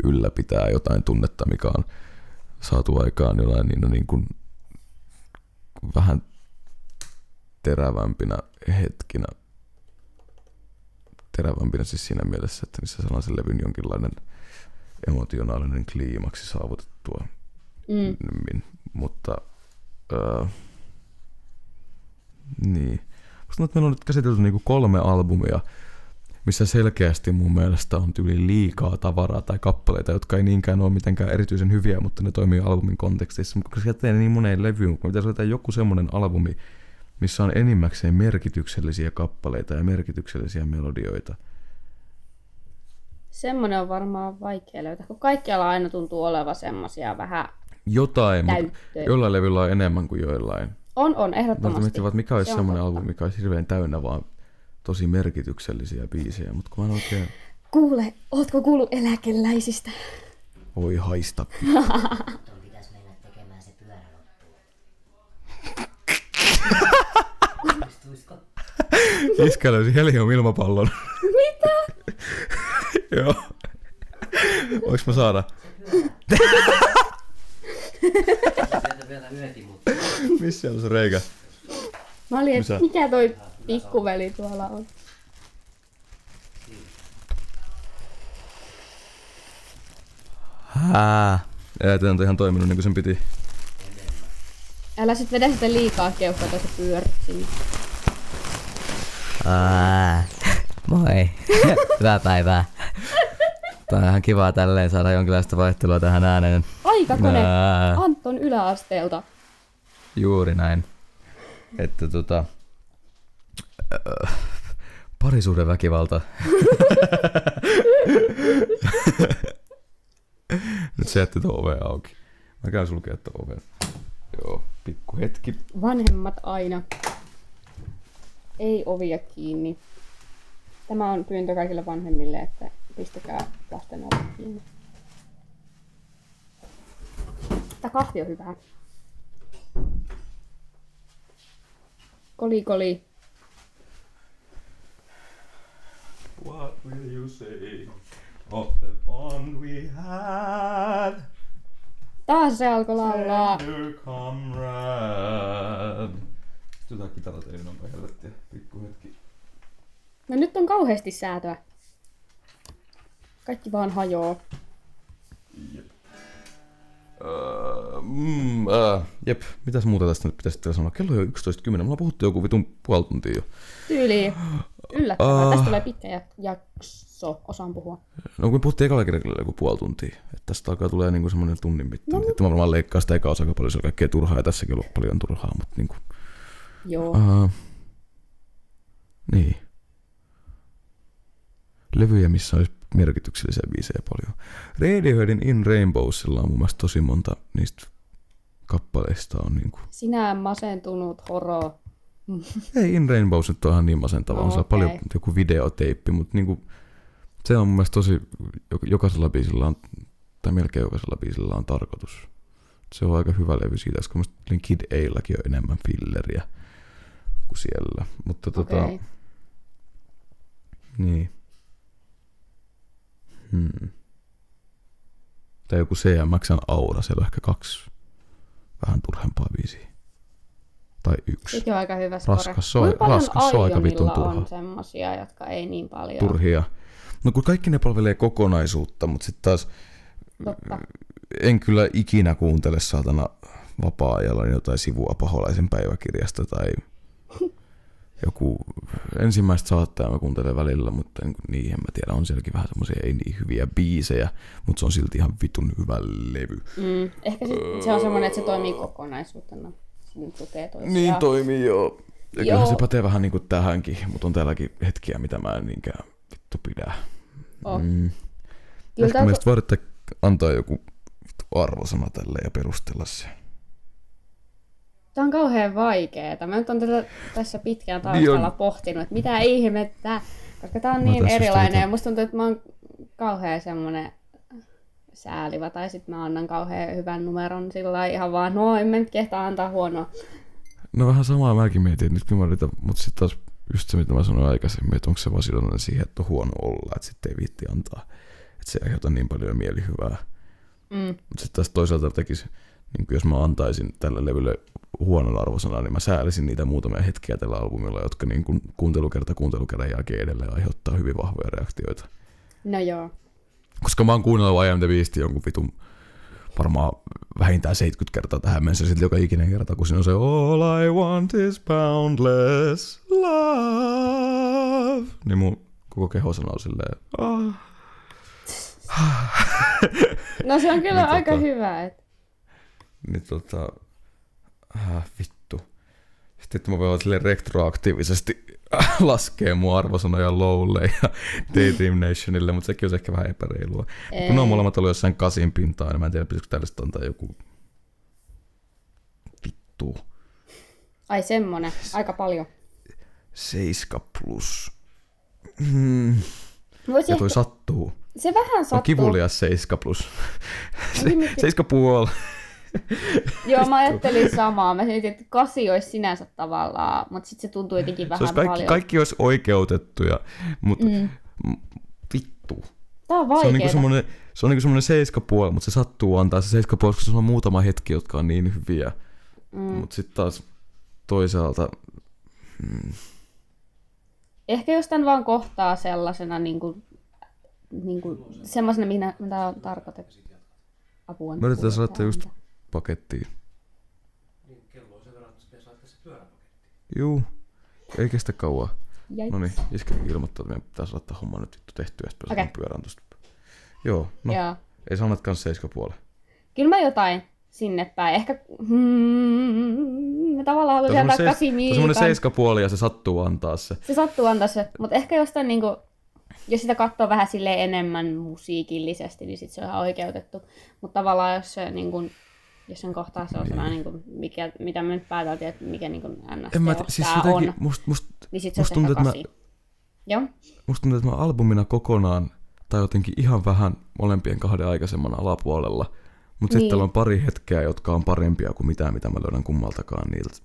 ylläpitää jotain tunnetta, mikä on saatu aikaan jollain niin, niin kuin vähän terävämpinä hetkinä. Terävämpinä siis siinä mielessä, että niissä sellaisen levyn jonkinlainen emotionaalinen kliimaksi saavutettua Mm. mutta öö, niin. Tuntuu, että meillä on nyt käsitelty niinku kolme albumia, missä selkeästi mun mielestä on tyyli liikaa tavaraa tai kappaleita, jotka ei niinkään ole mitenkään erityisen hyviä, mutta ne toimii albumin kontekstissa. Mutta koska sieltä niin moneen levyyn, kun pitäisi löytää joku semmoinen albumi, missä on enimmäkseen merkityksellisiä kappaleita ja merkityksellisiä melodioita. Semmoinen on varmaan vaikea löytää, kun kaikkialla aina tuntuu olevan semmoisia vähän... Jotain, mutta jollain levyllä on enemmän kuin joillain. On, on, Mä ehdottomasti. että mikä olisi Se semmoinen totta. albumi, mikä olisi hirveän täynnä vaan tosi merkityksellisiä biisejä, mutta kun mä en oikein Kuule, ootko kuullut eläkeläisistä? voi haista. Iskä löysi helium ilmapallon. Mitä? Joo. Voinko mä saada? Pyörä Sieltä vielä yökin, mutta Missä siellä on se reikä? Mä olin, että mikä toi pikkuveli tuolla on. Hää. Ei, tämä on ihan toiminut niin kuin sen piti. Älä sit vedä sitä liikaa keuhkoa, se pyörit sinne. Ää, moi. Hyvää päivää. Tää on ihan kivaa tälleen saada jonkinlaista vaihtelua tähän ääneen. Aikakone Nää. Anton yläasteelta. Juuri näin. Että tota... Äh, parisuhdeväkivalta. Nyt se jätti tuon oven auki. Mä käyn sulkea tuon oven. Joo, pikku hetki. Vanhemmat aina. Ei ovia kiinni. Tämä on pyyntö kaikille vanhemmille, että pistäkää lasten ovet kiinni. Tämä kahvi on hyvää. Koli koli. What will you say of the fun we had? Taas se alkoi laulaa. Tender comrade. Tota kitarat ei enää helvettiä. Pikku hetki. No nyt on kauheasti säätöä. Kaikki vaan hajoaa. Uh, mm, uh, jep, mitäs muuta tästä nyt pitäisi sanoa? Kello on jo 11.10. Me ollaan puhuttu joku vitun puoli tuntia jo. Tyyli. Yllättävää. Ah. Tästä tulee pitkä jak- jakso. Osaan puhua. No kun me puhuttiin ekalla kerralla joku puoli tuntia. Että tästä alkaa tulee niinku semmoinen tunnin mittainen. No, Sitten mä varmaan leikkaan sitä eka osaa aika paljon, se on kaikkea turhaa ja tässäkin on paljon turhaa, mutta niinku... Joo. Uh, niin. Levyjä, missä olisi merkityksellisiä biisejä paljon. Radioheadin In Rainbowsilla on mun mielestä tosi monta niistä kappaleista on niinku... Sinä masentunut horo. Ei In Rainbows nyt on ihan niin masentava, on siellä Okei. paljon joku videoteippi, mutta niinku, se on mun mielestä tosi, jok- jokaisella biisillä on, tai melkein jokaisella biisillä on tarkoitus. Se on aika hyvä levy siitä, koska musta Kid Aillakin on enemmän filleriä kuin siellä. Mutta tota, Okei. niin. Hmm. Tai joku CMXn Aura, siellä on ehkä kaksi vähän turhempaa biisiä. Tai yksi. Sekin on aika hyvä skore. Raskas, se on- raskas, se on aika vitun Ionilla on turha. semmosia, jotka ei niin paljon. turhia. No kun kaikki ne palvelee kokonaisuutta, mutta sitten taas Totta. en kyllä ikinä kuuntele saatana vapaa-ajalla jotain sivua paholaisen päiväkirjasta tai joku ensimmäistä saattaa mä kuuntelen välillä, mutta en, niin en mä tiedä, on sielläkin vähän semmoisia ei niin hyviä biisejä, mutta se on silti ihan vitun hyvä levy. Mm. Ehkä se, se on semmoinen, että se toimii kokonaisuutena. Siinä tukee toisiaan. Niin toimii joo. Ja Joo. kyllä se pätee vähän niin kuin tähänkin, mutta on täälläkin hetkiä, mitä mä en niinkään vittu pidä. Oh. Mm. Kyllä Ehkä voidaan antaa joku arvosana tälle ja perustella se. Tämä on kauhean vaikeeta. Mä nyt on tätä tässä pitkään Niin taustalla on. pohtinut, että mitä ihmettä. Koska tää on No niin erilainen ja musta tuntuu, että mä oon kauhean semmonen säälivä. Tai sit mä annan kauhean hyvän numeron sillä ihan vaan, no en mä nyt kehtaa antaa huonoa. No vähän samaa mäkin mietin, että nyt kun mä yritän, mutta sitten taas just se, mitä mä sanoin aikaisemmin, että onko se vaan sidonnainen siihen, että on huono olla, että sitten ei viitti antaa. Että se ei aiheuta niin paljon mielihyvää. Mm. Mutta sitten taas toisaalta tekisi, niin jos mä antaisin tälle levylle huonon arvosanan, niin mä säälisin niitä muutamia hetkiä tällä albumilla, jotka niin kuin kuuntelukerta kuuntelukerran jälkeen edelleen aiheuttaa hyvin vahvoja reaktioita. No joo. Koska mä oon kuunnellut I Am The Beast jonkun vitun varmaan vähintään 70 kertaa tähän mennessä sitten joka ikinen kerta, kun siinä on se All I want is boundless love. Niin mun koko keho sanoo silleen, ah. No se on kyllä Niin aika tota- hyvä. Et... Niin tota, äh, vittu. Sitten että mä voin silleen retroaktiivisesti laskea mun arvosanoja Lowlle ja Daydream Nationille, mutta sekin olisi ehkä vähän epäreilua. Ei. Kun ne on molemmat ollut jossain kasin pintaa, niin mä en tiedä, pitäisikö tällaista antaa joku vittu. Ai semmonen. Aika paljon. 7 plus. Mm. Voisi Ja toi ehkä... sattuu. Se vähän On sattuu. kivulias 7 plus. Niin, mutta- 7 puoli. Joo, mä ajattelin samaa. Mä mietin, että kasi olisi sinänsä tavallaan, mutta sitten se tuntuu jotenkin vähän olisi kaikki, paljon. kaikki olisi oikeutettuja, mutta Mm. mm. vittu. Tää on Se on niinku semmonen, se on niinku semmonen seiskapuoli, mutta se sattuu antaa se seiskapuoli, koska se on muutama hetki, jotka on niin hyviä. Mm. Mutta sitten taas toisaalta, Ehkä jos tän vaan kohtaa sellaisena niin kuin, niin kuin, semmoisena, minä, mitä on tarkoitettu. Apua. me yritetään laittaa just pakettiin. Juu, ei kestä kauan. Jäi. No niin, iskä ilmoittaa, että meidän pitäisi laittaa homma nyt vittu tehtyä, että okay. pyörään tosta. Joo, no Joo. ei sanat kans seiskapuoli. Kyllä mä jotain sinne päin. Ehkä hmm, mä tavallaan haluaisin antaa Tuo on semmonen kasimiikan. seiskapuoli ja se sattuu antaa se. Se sattuu antaa se, mutta ehkä jostain niinku, jos sitä katsoo vähän silleen enemmän musiikillisesti, niin sit se on ihan oikeutettu. Mutta tavallaan jos se niinku, jos sen kohtaa se on sellainen, niinku, mikä, mitä me nyt pääteltiin, että mikä niinku ns. En mä siis tää jotenkin, on, must, must, niin sit se musta tuntuu, että mä. Joo, musta tuntuu, että mä albumina kokonaan, tai jotenkin ihan vähän molempien kahden aikaisemman alapuolella, mutta Niin. sitten on pari hetkeä, jotka on parempia kuin mitään, mitä mä löydän kummaltakaan niiltä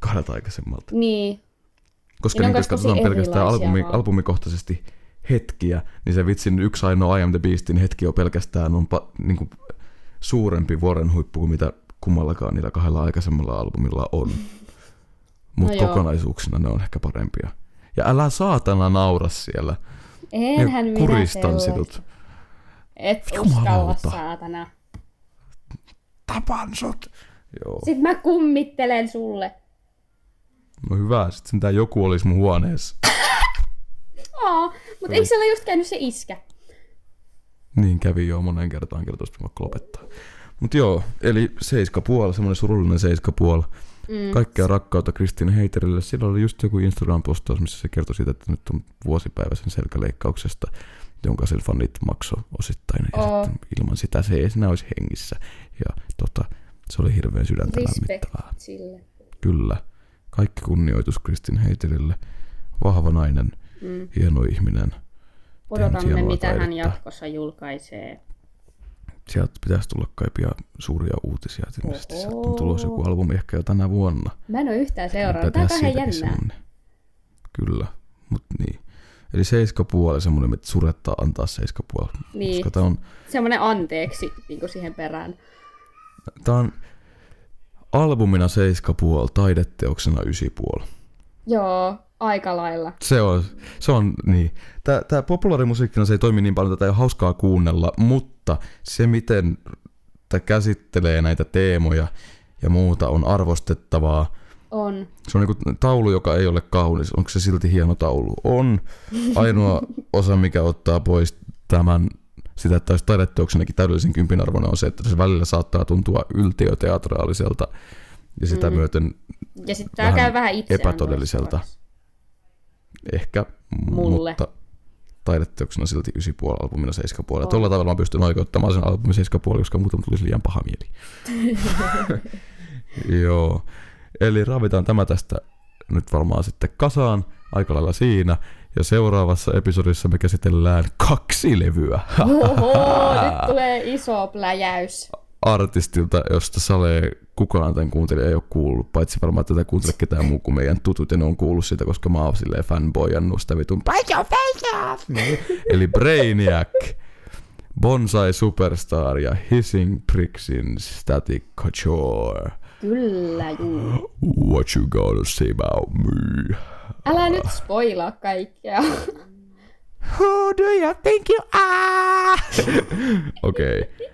kahdelta aikaisemmalta. niin. Koska Ja niin, jos katsotaan pelkästään albumi, vaan. albumikohtaisesti hetkiä, niin se vitsin yksi ainoa I Am The Beastin hetki on pelkästään on pa, niin kuin suurempi vuoren huippu kuin mitä kummallakaan niillä kahdella aikaisemmalla albumilla on. Mutta No joo. kokonaisuuksina ne on ehkä parempia. Ja älä saatana naura siellä. Enhän minä kuristan sinut. Et uskalla, saatana. Tapan sut! Joo. Sitten mä kummittelen sulle. No hyvä, sit sentään joku olisi mun huoneessa. Aa, mutta eikö siellä just käynyt se iskä? Niin kävi jo monen kertaan, kertoisi vaikka lopettaa. Mutta joo, eli seiskapuoli, semmoinen surullinen seiskapuoli. Mm. Kaikkea rakkautta Kristiina Heiterille. Sillä oli just joku Instagram-postaus, missä se kertoi siitä, että nyt on vuosipäivä sen selkäleikkauksesta, jonka sen fanit maksoi osittain. Ja Oo. sitten ilman sitä se ei enää olisi hengissä. Ja tota, se oli hirveän sydäntä lämmittävää. Sille. Kyllä. Kaikki kunnioitus Kristin Heiterille. Vahva nainen, mm. hieno ihminen. Odotamme, mitä hän taidetta. jatkossa julkaisee. Sieltä pitäisi tulla kaipia suuria uutisia. että Ilmeisesti sieltä on tulossa joku albumi ehkä jo tänä vuonna. Mä en ole yhtään seurannut. Tää on siitäkin jännää. semmonen. Kyllä, mutta niin. Eli seiskapuoli semmoinen, että surettaa antaa seiskapuoli. Niin. Koska tää on, Semmoinen anteeksi niin kuin siihen perään. tää on albumina seiskapuoli, taideteoksena ysipuoli. Joo, aika lailla. Se on, se on niin. Tää, tää populaarimusiikkina se ei toimi niin paljon, tätä ei ole hauskaa kuunnella, mutta se miten tämä käsittelee näitä teemoja ja muuta on arvostettavaa. On. Se on niinku taulu, joka ei ole kaunis. Onko se silti hieno taulu? On. Ainoa osa, mikä ottaa pois tämän, sitä, että olisi taideteoksenakin täydellisen kympin arvoinen, on se, että se välillä saattaa tuntua yltiöteatraaliselta ja sitä mm. myöten Ja sitten tää Vähän käy vähän itseään epätodelliselta. toistavaksi. Ehkä, Mulle. mutta taideteoksena silti 9,5 albumina 7,5. Tuolla tavalla mä pystyn oikeuttamaan sen albumin 7,5, koska muuten tulisi liian paha mieli. Joo. Eli ravitaan tämä tästä nyt varmaan sitten kasaan aika lailla siinä. Ja seuraavassa episodissa me käsitellään kaksi levyä Oho, nyt tulee iso pläjäys. artistilta, josta Sale kukaan tämän kuuntelija ei ole kuullut, paitsi varmaan tätä kuuntele ketään muu kuin meidän tutut, ja ne on kuullut sitä, koska mä oon silleen fanboyannut sitä vitun off! Eli Brainiac, Bonsai Superstar ja Hissing Prixin Static Couture. Kyllä, juu. What you gonna say about me? Älä nyt spoilaa kaikkea. Who do you think you are? Okei. Okay.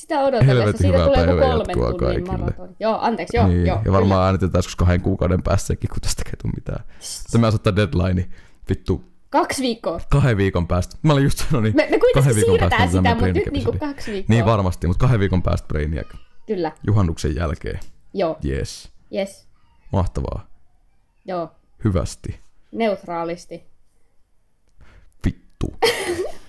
Sitä odotellessa. Siitä hyvää tulee joku kolmen tunnin kaikille. maraton. Joo, anteeksi, joo, niin, joo. ja varmaan äänitetään joskus kahden kuukauden päässäkin, kun tästä ei tule mitään. Sitten mä asettaa deadline, vittu. Kaksi viikkoa. kahden viikon päästä. Mä olin just sanonut, niin Me, me kahden viikon päästä sitä, tämä mutta nyt niinku kaksi viikkoa. Niin varmasti, mutta kahden viikon päästä Brainiac. Kyllä, Juhannuksen jälkeen. joo, Yes. yes, Mahtavaa. joo. Hyvästi. Neutraalisti. Vittu.